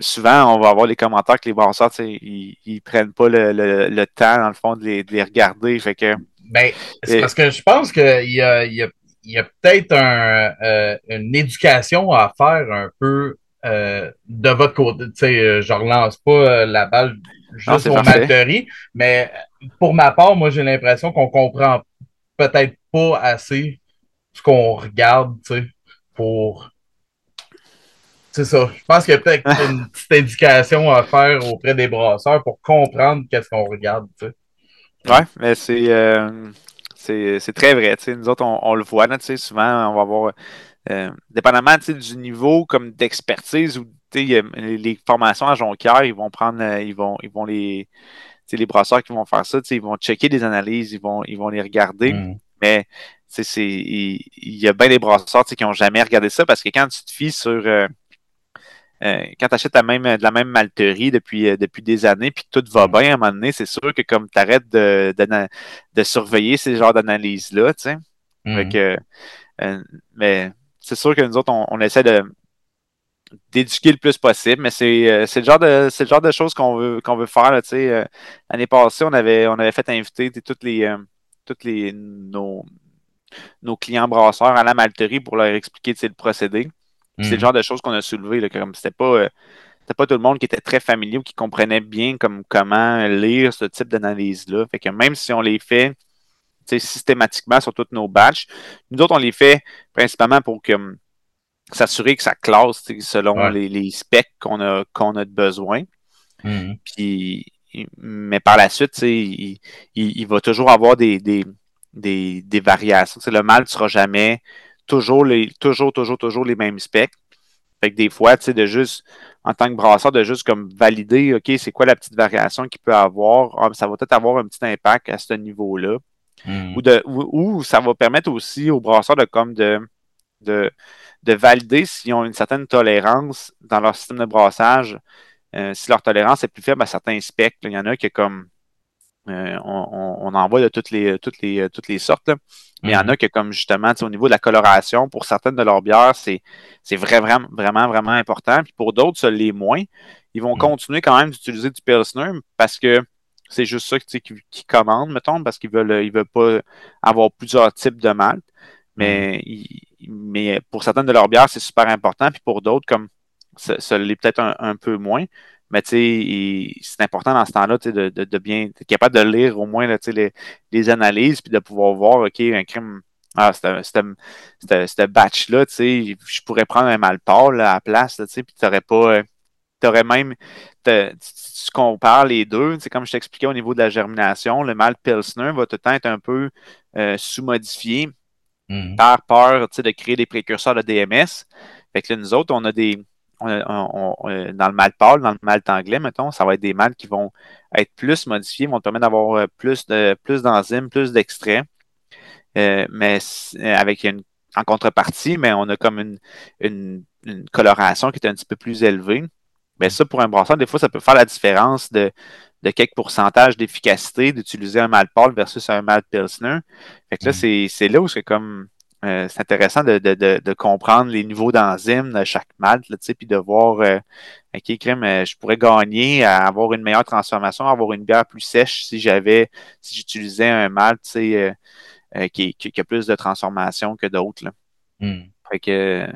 S2: souvent, on va avoir les commentaires que les brasseurs, ils, ils prennent pas le, le, temps, dans le fond, de les, de les regarder. Fait que,
S1: ben, c'est parce que je pense qu'il y a il y a peut-être un, euh, une éducation à faire un peu euh, de votre côté. Tu sais, euh, je relance pas la balle juste au malterie, mais pour ma part, moi, j'ai l'impression qu'on comprend peut-être pas assez ce qu'on regarde, tu sais, pour. C'est ça. Je pense qu'il y a peut-être une petite éducation à faire auprès des brasseurs pour comprendre qu'est-ce qu'on regarde, tu sais.
S2: Ouais, mais c'est c'est très vrai. Nous autres, on, le voit. souvent, on va avoir, euh, dépendamment du niveau comme d'expertise ou les, formations à Jonquière, ils vont prendre, euh, ils vont, ils vont les, les brasseurs qui vont faire ça, ils vont checker des analyses, ils vont, ils vont les regarder. Mm. Mais il, y a bien des brasseurs qui n'ont jamais regardé ça parce que quand tu te fies sur. Euh, euh, quand tu achètes la même, de la même malterie depuis, euh, depuis des années, puis tout va mm. bien à un moment donné, c'est sûr que comme tu arrêtes de, de, surveiller ces genres d'analyses-là, tu sais. Mm. Euh, mais c'est sûr que nous autres, on, essaie de d'éduquer le plus possible, mais c'est le genre de c'est le genre de choses qu'on veut qu'on veut faire. L'année passée, on avait on avait fait inviter toutes les toutes les nos, nos clients brasseurs à la malterie pour leur expliquer le procédé. C'est le mm. genre de choses qu'on a soulevé. Là, comme c'était pas, euh, pas tout le monde qui était très familier ou qui comprenait bien comme, comment lire ce type d'analyse-là. Fait que même si on les fait systématiquement sur toutes nos batchs, nous autres, on les fait principalement pour que s'assurer que ça classe selon les, specs qu'on a, qu'on a de besoin. Mm. Puis, mais par la suite, il, il, va toujours avoir des, des, des, des variations. le mal ne sera jamais toujours les, toujours, toujours, toujours les mêmes specs. Fait que des fois, tu sais, de juste, en tant que brasseur, de juste comme valider, OK, c'est quoi la petite variation qu'il peut avoir? Ah, ça va peut-être avoir un petit impact à ce niveau-là. Hmm. Ou, de, ou, ça va permettre aussi aux brasseurs de comme de, de, de valider s'ils ont une certaine tolérance dans leur système de brassage. Euh, si leur tolérance est plus faible à certains specs. Il y en a qui, comme euh, on, on, envoie de toutes les, toutes les, toutes les sortes. Mais il y en a mhm. que, comme justement, au niveau de la coloration, pour certaines de leurs bières, c'est, vraiment, vraiment, vraiment important. Puis pour d'autres, ça l'est moins. Ils vont mhm. continuer quand même d'utiliser du Pilsner parce que c'est juste ça qu'ils, commandent, mettons, parce qu'ils veulent, ils veulent pas avoir plusieurs types de malt. Mais, mhm. mais pour certaines de leurs bières, c'est super important. Puis pour d'autres, comme ça, l'est peut-être un peu moins. Mais c'est important dans ce temps-là de, de, bien être capable de lire au moins les, les, analyses puis de pouvoir voir, OK, un crime. Ah, ce batch-là, je pourrais prendre un malport à la place, puis tu n'aurais pas. Tu aurais même. Tu compares les deux, comme je t'expliquais au niveau de la germination, le mal Pilsner va tout le temps être un peu euh, sous-modifié mm. par peur de créer des précurseurs de DMS. Fait que là, nous autres, on a des. Dans le mal pâle, dans le malt anglais, mettons, ça va être des mâles qui vont être plus modifiés, vont te permettre d'avoir euh, plus de plus d'enzymes, plus d'extraits. Euh, mais euh, avec une en contrepartie, mais on a comme une, une, coloration qui est un petit peu plus élevée. Mais ça, pour un brasseur, des fois, ça peut faire la différence de, de quelques pourcentages d'efficacité d'utiliser un malt pâle versus un malt pilsner. Fait que là, mm. c'est là où c'est comme euh, c'est intéressant de, de, de, comprendre les niveaux d'enzymes de chaque malt, puis de voir euh, OK, crème, euh, je pourrais gagner à avoir une meilleure transformation, avoir une bière plus sèche si j'avais si j'utilisais un malt qui, qui, a plus de transformation que d'autres. Mm. Fait que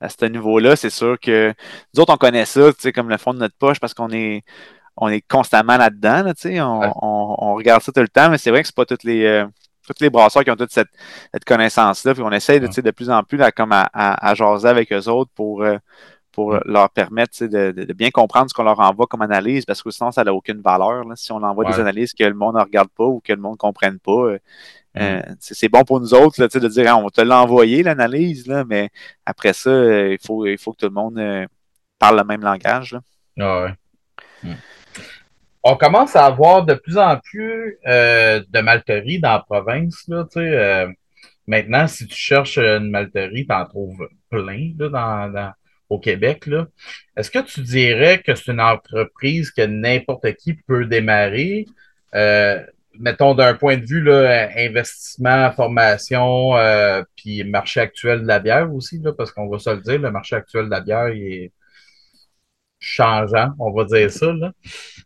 S2: à ce niveau-là, c'est sûr que nous autres, on connaît ça, comme le fond de notre poche, parce qu'on est on est constamment là-dedans, on, on, regarde ça tout le temps, mais c'est vrai que c'est pas toutes les euh, tous les brasseurs qui ont toute cette, connaissance-là. Puis on essaie de, de plus en plus là, comme à, à, jaser avec eux autres pour, euh, pour leur permettre de, de, bien comprendre ce qu'on leur envoie comme analyse, parce que sinon, ça n'a aucune valeur. Si on envoie des analyses que le monde ne regarde pas ou que le monde ne comprenne pas, euh, c'est bon pour nous autres là, de dire on va te l'envoyer, l'analyse, mais après ça, il, faut, il faut que tout le monde parle le même langage. Là.
S1: Ah ouais. Hmm on commence à avoir de plus en plus euh, de malteries dans la province. Là, euh, maintenant, si tu cherches une malterie, tu en trouves plein là, dans, au Québec. Est-ce que tu dirais que c'est une entreprise que n'importe qui peut démarrer? Euh, mettons d'un point de vue là, investissement, formation, euh, puis marché actuel de la bière aussi, là, parce qu'on va se le dire, le marché actuel de la bière il est changeant, on va dire ça.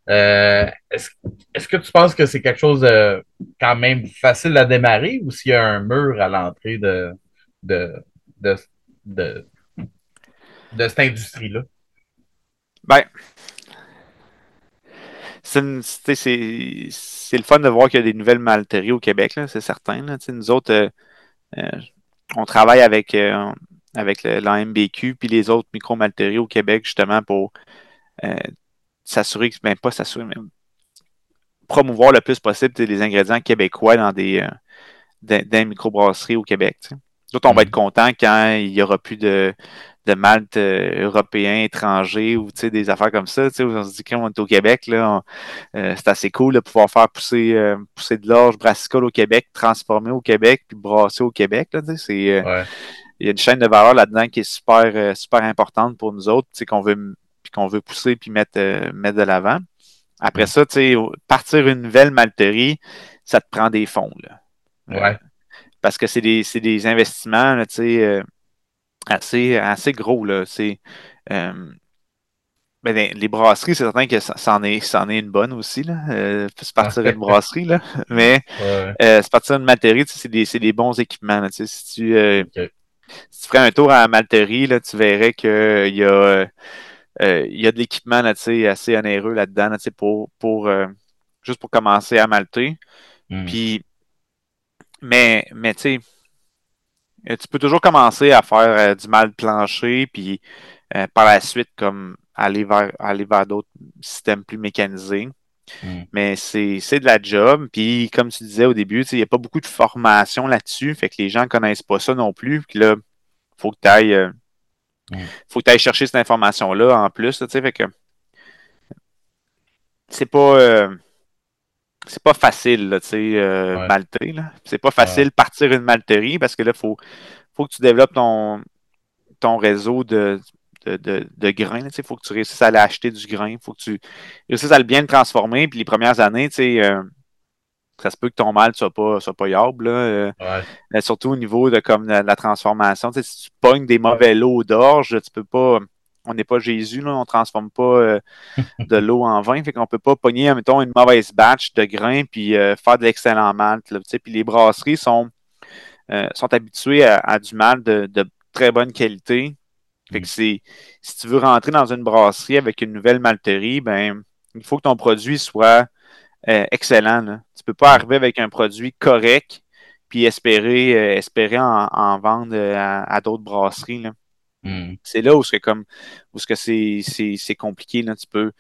S1: Euh, est-ce, que tu penses que c'est quelque chose de quand même facile à démarrer ou s'il y a un mur à l'entrée de, de, de, de, cette industrie-là?
S2: Ben, c'est, le fun de voir qu'il y a des nouvelles malteries au Québec, c'est certain. Nous autres, euh, euh, on travaille avec, avec l'AMBQ puis les autres micro-malteries au Québec, justement, pour euh, s'assurer, même pas s'assurer, mais promouvoir le plus possible les ingrédients québécois dans des, euh, dans, microbrasseries au Québec. D'autres, on va mm-hmm. être content quand il n'y aura plus de, de malt euh, européen, étranger ou des affaires comme ça. on se dit qu'on est au Québec, là, c'est assez cool de pouvoir faire pousser, pousser de l'orge brassicole au Québec, transformer au Québec, puis brasser au Québec. Là, c'est, il y a une chaîne de valeur là-dedans qui est super, euh, super importante pour nous autres, qu'on veut, qu'on veut pousser puis mettre, euh, mettre de l'avant. Après ça, partir une nouvelle malterie, ça te prend des fonds. Là.
S1: Ouais.
S2: parce que c'est des, des, investissements là, euh, assez, assez gros. Là. Ben, les brasseries, c'est certain que ça, en est, ça est une bonne aussi. Là. Euh, se partir une brasserie, là. mais ouais. se partir une malterie, c'est des, des, bons équipements. Là, si tu, si tu ferais un tour à la malterie, là, tu verrais qu'il euh, y, a, euh, il y a de l'équipement assez onéreux là-dedans pour, pour euh, juste pour commencer à malter. Hmm. Puis, mais, mais tu sais, tu peux toujours commencer à faire du mal plancher, puis par la suite, comme aller vers, aller vers d'autres systèmes plus mécanisés. Mm. Mais c'est de la job. Puis, comme tu disais au début, il n'y a pas beaucoup de formation là-dessus. Fait que les gens ne connaissent pas ça non plus. Puis là, il faut que tu ailles, euh, mm. faut que ailles chercher cette information-là en plus. fait que c'est pas. Euh, c'est pas facile, tu sais, euh, malter. C'est pas facile partir une malterie parce que là, il faut, faut que tu développes ton, ton réseau de, de, de, grains. Il faut que tu réussisses à aller acheter du grain. Il faut que tu réussisses à le bien transformer. Puis les premières années, euh, ça se peut que ton mal ne soit pas, soit pas yable. Euh, euh, surtout au niveau de comme la, transformation. si tu pognes des mauvais lots d'orge, tu peux pas. On n'est pas Jésus, là, on ne transforme pas de l'eau en vin. Fait qu'on ne peut pas pogner, mettons, une mauvaise batch de grains puis faire de l'excellent malt. Puis les brasseries sont, sont habituées à, du mal de, de très bonne qualité fait que c'est, si tu veux rentrer dans une brasserie avec une nouvelle malterie, ben, il faut que ton produit soit euh, excellent. Là. Tu peux pas arriver avec un produit correct puis espérer, euh, espérer en, vendre euh, à, d'autres brasseries. Là. Hmm. C'est là où c'est comme où ce que c'est, c'est, compliqué. Là. Tu peux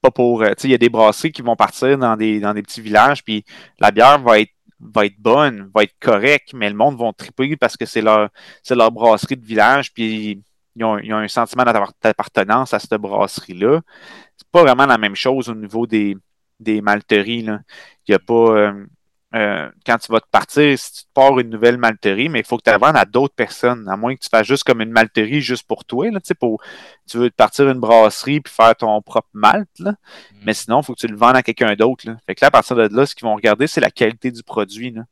S2: pas pour. il y a des brasseries qui vont partir dans des, dans des petits villages, puis la bière va être va être bonne, va être correcte, mais le monde va triper parce que c'est leur, leur brasserie de village, puis ils ont, un sentiment d'appartenance à cette brasserie-là. C'est pas vraiment la même chose au niveau des, des malteries. Là. Il n'y a pas. Euh, euh, quand tu vas te partir, si tu te pars une nouvelle malterie, mais il faut que tu la vendes à d'autres personnes, à moins que tu fasses juste comme une malterie juste pour toi. Là, pour, tu veux te partir une brasserie puis faire ton propre malt, là. Mm. mais sinon, il faut que tu le vendes à quelqu'un d'autre. Fait que là, à partir de là, ce qu'ils vont regarder, c'est la qualité du produit. Là.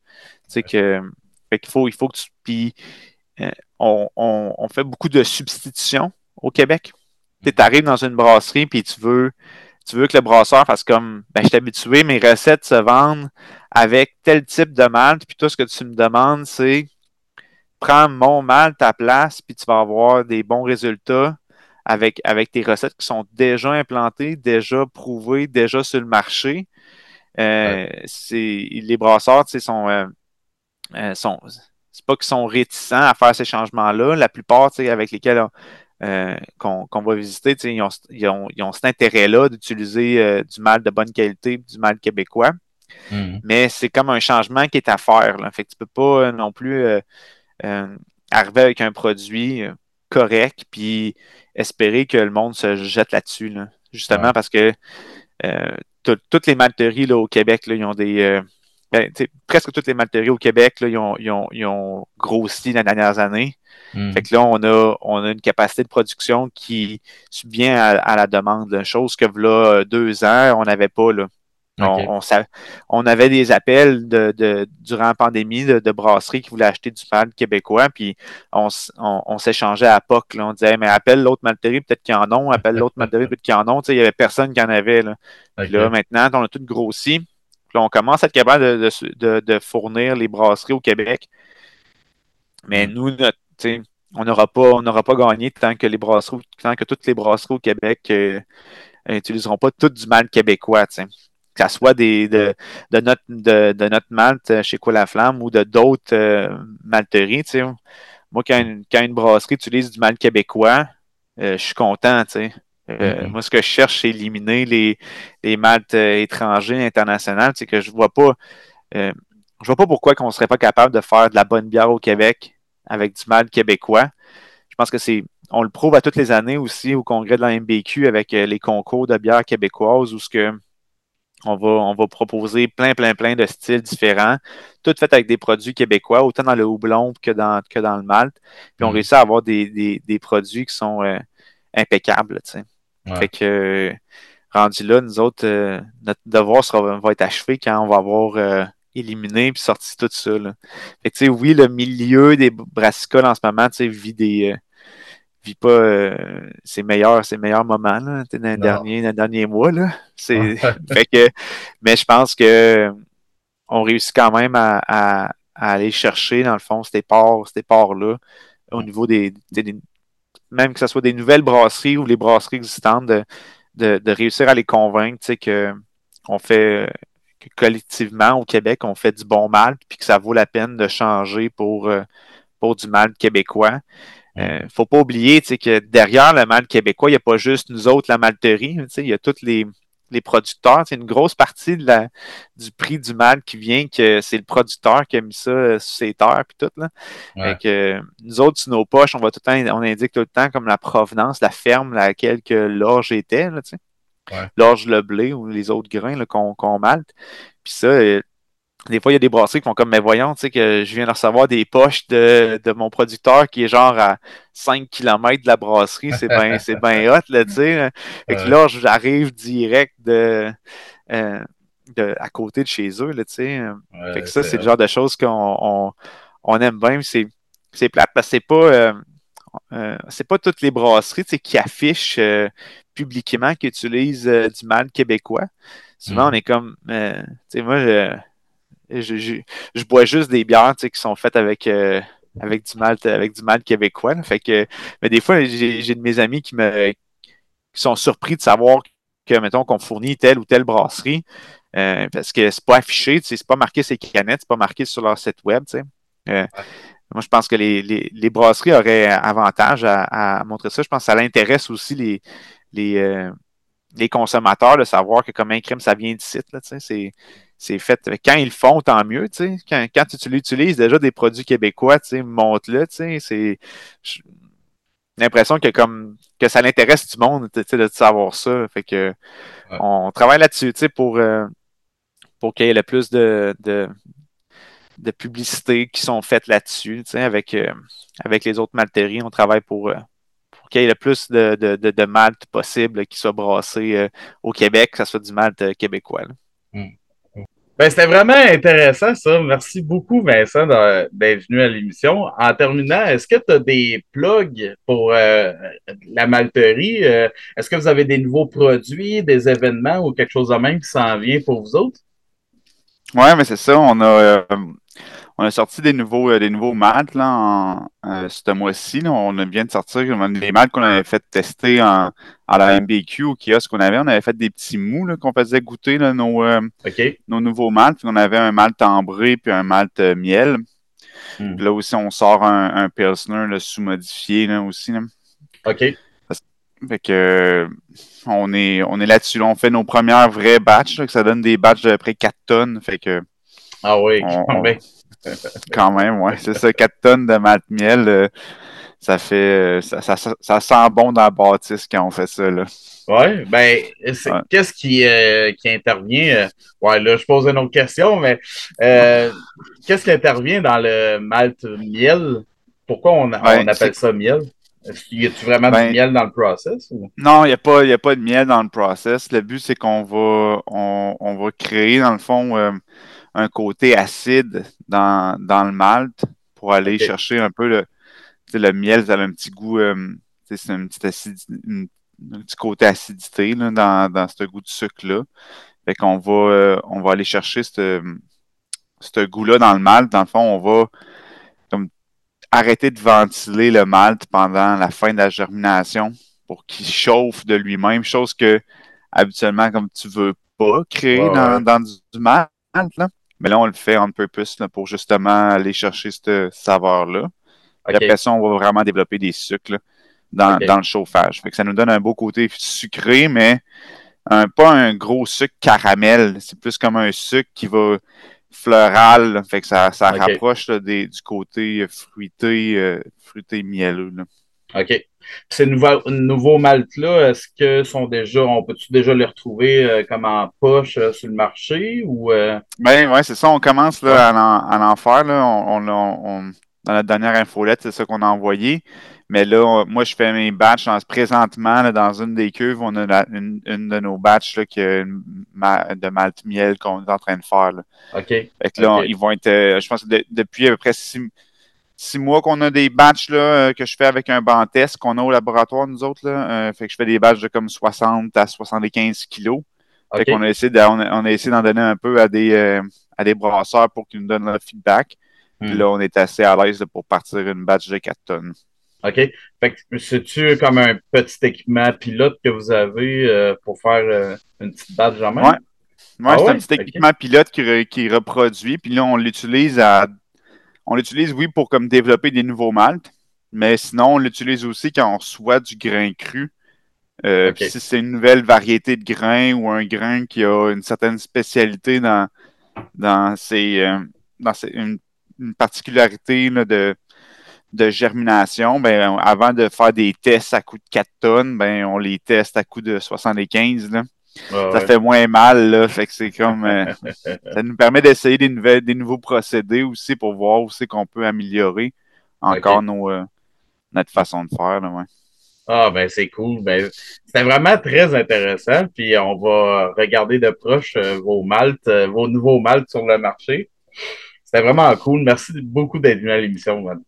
S2: Que, fait qu'il faut, il faut que tu. Puis, euh, on, on, fait beaucoup de substitutions au Québec. Tu mm. arrives dans une brasserie puis tu veux tu veux que le brasseur fasse comme ben, je suis habitué, mes recettes se vendent avec tel type de malt, puis tout ce que tu me demandes, c'est prends mon malt à place, puis tu vas avoir des bons résultats avec, avec tes recettes qui sont déjà implantées, déjà prouvées, déjà sur le marché. Euh, les brasseurs, tu sais, sont, euh, euh, sont c'est pas qu'ils sont réticents à faire ces changements-là. La plupart, tu sais, avec lesquels euh, qu'on va visiter, ils ont, ils, ont, ils ont, cet intérêt-là d'utiliser euh, du mal de bonne qualité, du mal québécois. Mhm. Mais c'est comme un changement qui est à faire. Là. Fait que tu peux pas euh, non plus arriver avec un produit correct puis espérer que le monde se jette là-dessus. Justement parce que toutes les malteries là, au Québec, là, ils ont des. Ben, presque toutes les malteries au Québec, là, ils, ont, ils, ont, ils, ont, grossi dans les dernières années. Hmm. Fait que là, on a, on a une capacité de production qui subvient à, à la demande. Chose que là, deux ans, on n'avait pas. Là. On, on, avait des appels de, de, durant la pandémie de, de, brasseries qui voulaient acheter du mal québécois, puis on, on, s'échangeait à POC. Là. On disait, mais appelle l'autre malterie, peut-être qu'ils en ont, appelle l'autre malterie, peut-être qu'ils en ont. il n'y avait personne qui en avait. Là. là, maintenant, on a tout grossi. Puis on commence à être capable de, fournir les brasseries au Québec. Mais nous, on n'aura pas, pas gagné tant que les brasseries, tant que toutes les brasseries au Québec n'utiliseront euh, pas tout du mal québécois, que ce soit de, notre, de, de notre malt chez Quoi la Flamme ou de d'autres euh, malteries. Moi, quand une, brasserie utilise du mal québécois, euh, je suis content. Mm-hmm. Moi, ce que je cherche, c'est éliminer les, les maltes étrangers, internationaux. C'est que je vois pas. je vois pas pourquoi on ne serait pas capable de faire de la bonne bière au Québec avec du mal québécois. Je pense que c'est. On le prouve à toutes les années aussi au congrès de la MBQ avec euh, les concours de bière québécoise où ce que on va, on va proposer plein, plein, plein de styles différents, tout fait avec des produits québécois, autant dans le houblon que dans, que dans le malt. Puis on mm. réussit à avoir des, produits qui sont euh, impeccables. Fait que rendu là, nous autres, euh, notre devoir sera, va être achevé quand on va avoir éliminé puis sorti tout ça. Fait que, oui, le milieu des brassicoles en ce moment, vit des. Euh, vit pas euh, ses meilleurs, ses meilleurs moments là, dans, les derniers, dans les derniers mois. Là. fait que, mais je pense que on réussit quand même à, aller chercher, dans le fond, ces parts, ces parts-là, au niveau des, même que ce soit des nouvelles brasseries ou les brasseries existantes, de, de, de réussir à les convaincre que on fait collectivement au Québec, on fait du bon mal, puis que ça vaut la peine de changer pour, euh, pour du mal québécois. Il ne euh, faut pas oublier que derrière le mal québécois, il n'y a pas juste nous autres, la malterie. Il y a tous les, les producteurs. C'est une grosse partie de la, du prix du mal qui vient que c'est le producteur qui a mis ça euh, sur ses terres puis tout. Là. que, nous autres, sur nos poches, on va tout le temps, on indique tout le temps comme la provenance, la ferme laquelle que l'orge était. Là, l'orge, le blé ou les autres grains qu'on malte. Puis ça, euh, des fois, il y a des brasseries qui font comme, mais voyons, tu sais, que je viens de recevoir des poches de, mon producteur qui est genre à 5 km de la brasserie. C'est bien c'est ben hot, là, tu sais. Et que là, j'arrive direct de, euh, de, à côté de chez eux, là, tu sais. fait que ça, c'est le genre de choses qu'on on, aime bien. C'est, c'est plate parce que c'est pas. Euh, c'est pas toutes les brasseries qui affichent publiquement qui utilisent du mal québécois. Souvent, mm. on est comme, euh, tu je, je, bois juste des bières, qui sont faites avec, euh, avec du mal, avec du québécois. fait que, mais des fois, j'ai de mes amis qui me, qui sont surpris de savoir que, mettons, qu'on fournit telle ou telle brasserie, euh, parce que c'est pas affiché, c'est pas marqué ces canettes, c'est pas marqué sur leur site web, sais. Moi, je pense que les, les, les, brasseries auraient avantage à, à, montrer ça. Je pense que ça l'intéresse aussi les, les, les consommateurs de savoir que comme un crime, ça vient d'ici. C'est, fait. Quand ils le font, tant mieux, tu sais. Quand, quand tu utilises déjà des produits québécois, tu sais, monte-le, tu sais. C'est l'impression que comme que ça l'intéresse du monde, de savoir ça. Fait que on travaille là-dessus, tu sais, pour, euh, pour qu'il y ait le plus de, de, de publicités qui sont faites là-dessus, tu sais, avec, euh, avec les autres malteries. On travaille pour, euh, pour qu'il y ait le plus de, de, de, malt possible qui soit brassé au Québec, que ce soit du malt québécois.
S1: Hmm. Ben, c'était vraiment intéressant, ça. Merci beaucoup, Vincent, d'être venu à l'émission. En terminant, est-ce que tu as des plugs pour euh, la malterie? Euh, est-ce que vous avez des nouveaux produits, des événements ou quelque chose de même qui s'en vient pour vous autres?
S2: Oui, mais c'est ça. On a, euh, on a sorti des nouveaux, euh, des nouveaux maths là, en, euh, ce mois-ci. On vient de sortir des maths qu'on avait fait tester en, à la MBQ au kiosque qu'on avait. On avait fait des petits mous qu'on faisait goûter nos, euh, nos nouveaux maltes. on avait un malt ambré puis un malt miel. Hmm. là aussi, on sort un, un Pilsner sous-modifié aussi.
S1: OK.
S2: Fait que on est, on est là-dessus. on fait nos premières vraies batches, que ça donne des batches de près 4 tonnes. Fait que
S1: ah oui,
S2: quand même, ouais. C'est ça, 4 tonnes de malt miel, euh, ça fait. Euh, ça, ça, sent bon dans la bâtisse quand on fait ça, là.
S1: Oui, ben, qu'est-ce qui, euh, qui intervient? ouais, là, je pose une autre question, mais qu'est-ce qui intervient dans le malt miel? Pourquoi on, on appelle ça miel? Y a-tu vraiment du ben, miel dans le process?
S2: Non, il n'y a, pas, a pas de miel dans le process. Le but, c'est qu'on va, on, on, va créer, dans le fond, un côté acide dans, le malt pour aller chercher un peu le, le miel, ça a un petit goût, euh, c'est un petit, un petit côté acidité là, dans, dans ce goût de sucre-là. Fait qu'on va, euh, on va aller chercher ce goût-là dans le malt. Dans le fond, on va comme, arrêter de ventiler le malt pendant la fin de la germination pour qu'il chauffe de lui-même, chose que habituellement, comme tu veux pas créer dans, dans, du malt. Là. Mais là, on le fait on purpose pour justement aller chercher cette saveur-là. Après ça, on va vraiment développer des sucres dans, le chauffage. Fait que ça nous donne un beau côté sucré, mais un, pas un gros sucre caramel. C'est plus comme un sucre qui va floral. Fait que ça, ça rapproche du côté fruité, euh, fruité mielleux.
S1: OK. Ces nouveaux, nouveaux maltes-là, est-ce que sont déjà, on peut-tu déjà les retrouver euh, comme en poche euh, sur le marché ou
S2: euh? Ben ouais, c'est ça, on commence là, à, en, faire. Là. On, dans la dernière infolette, c'est ça qu'on a envoyé. Mais là, moi, je fais mes batchs présentement dans une des cuves. On a une, de nos batchs là, qui a de malt miel qu'on est en train de faire.
S1: OK.
S2: Fait que là, ils vont être, je pense depuis à peu près six, six mois qu'on a des batchs là, euh, que je fais avec un banc test qu'on a au laboratoire, nous autres. Là. Euh, fait que je fais des batchs de comme 60 à 75 kilos. Fait qu'on a essayé on, a, essayé d'en donner un peu à des, euh, à des brasseurs pour qu'ils nous donnent leur feedback. Puis hmm. là, on est assez à l'aise pour partir une batch de 4 tonnes.
S1: OK. Fait que c'est-tu comme un petit équipement pilote que vous avez pour faire une petite batch en?
S2: Ouais. Ouais, ah c'est un petit équipement pilote qui, qui reproduit. Puis là, on l'utilise à on l'utilise, oui, pour comme développer des nouveaux maltes, mais sinon, on l'utilise aussi quand on reçoit du grain cru. Euh, si c'est une nouvelle variété de grain ou un grain qui a une certaine spécialité dans, dans, ses, euh, dans une, particularité de, de germination, ben, avant de faire des tests à coût de 4 tonnes, ben, on les teste à coût de 75. Là ça fait moins mal, là. Fait que c'est comme. Euh, ça nous permet d'essayer des, nouvelles, des nouveaux procédés aussi pour voir où c'est qu'on peut améliorer encore nos, euh, notre façon de faire, là, ouais.
S1: Ah, ben c'est cool. Ben, c'était vraiment très intéressant. Puis on va regarder de proche euh, vos maltes, vos nouveaux maltes sur le marché. C'était vraiment cool. Merci beaucoup d'être venu à l'émission, man.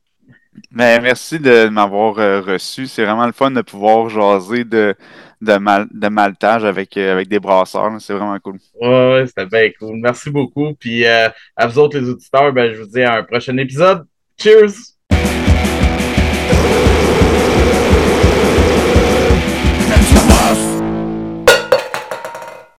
S2: Ben, merci de m'avoir reçu. C'est vraiment le fun de pouvoir jaser de, de, mal, de maltage avec, euh, avec des brasseurs. C'est vraiment cool.
S1: Ouais, c'était bien cool. Merci beaucoup. Puis euh, à vous autres, les auditeurs, ben, je vous dis à un prochain épisode. Cheers!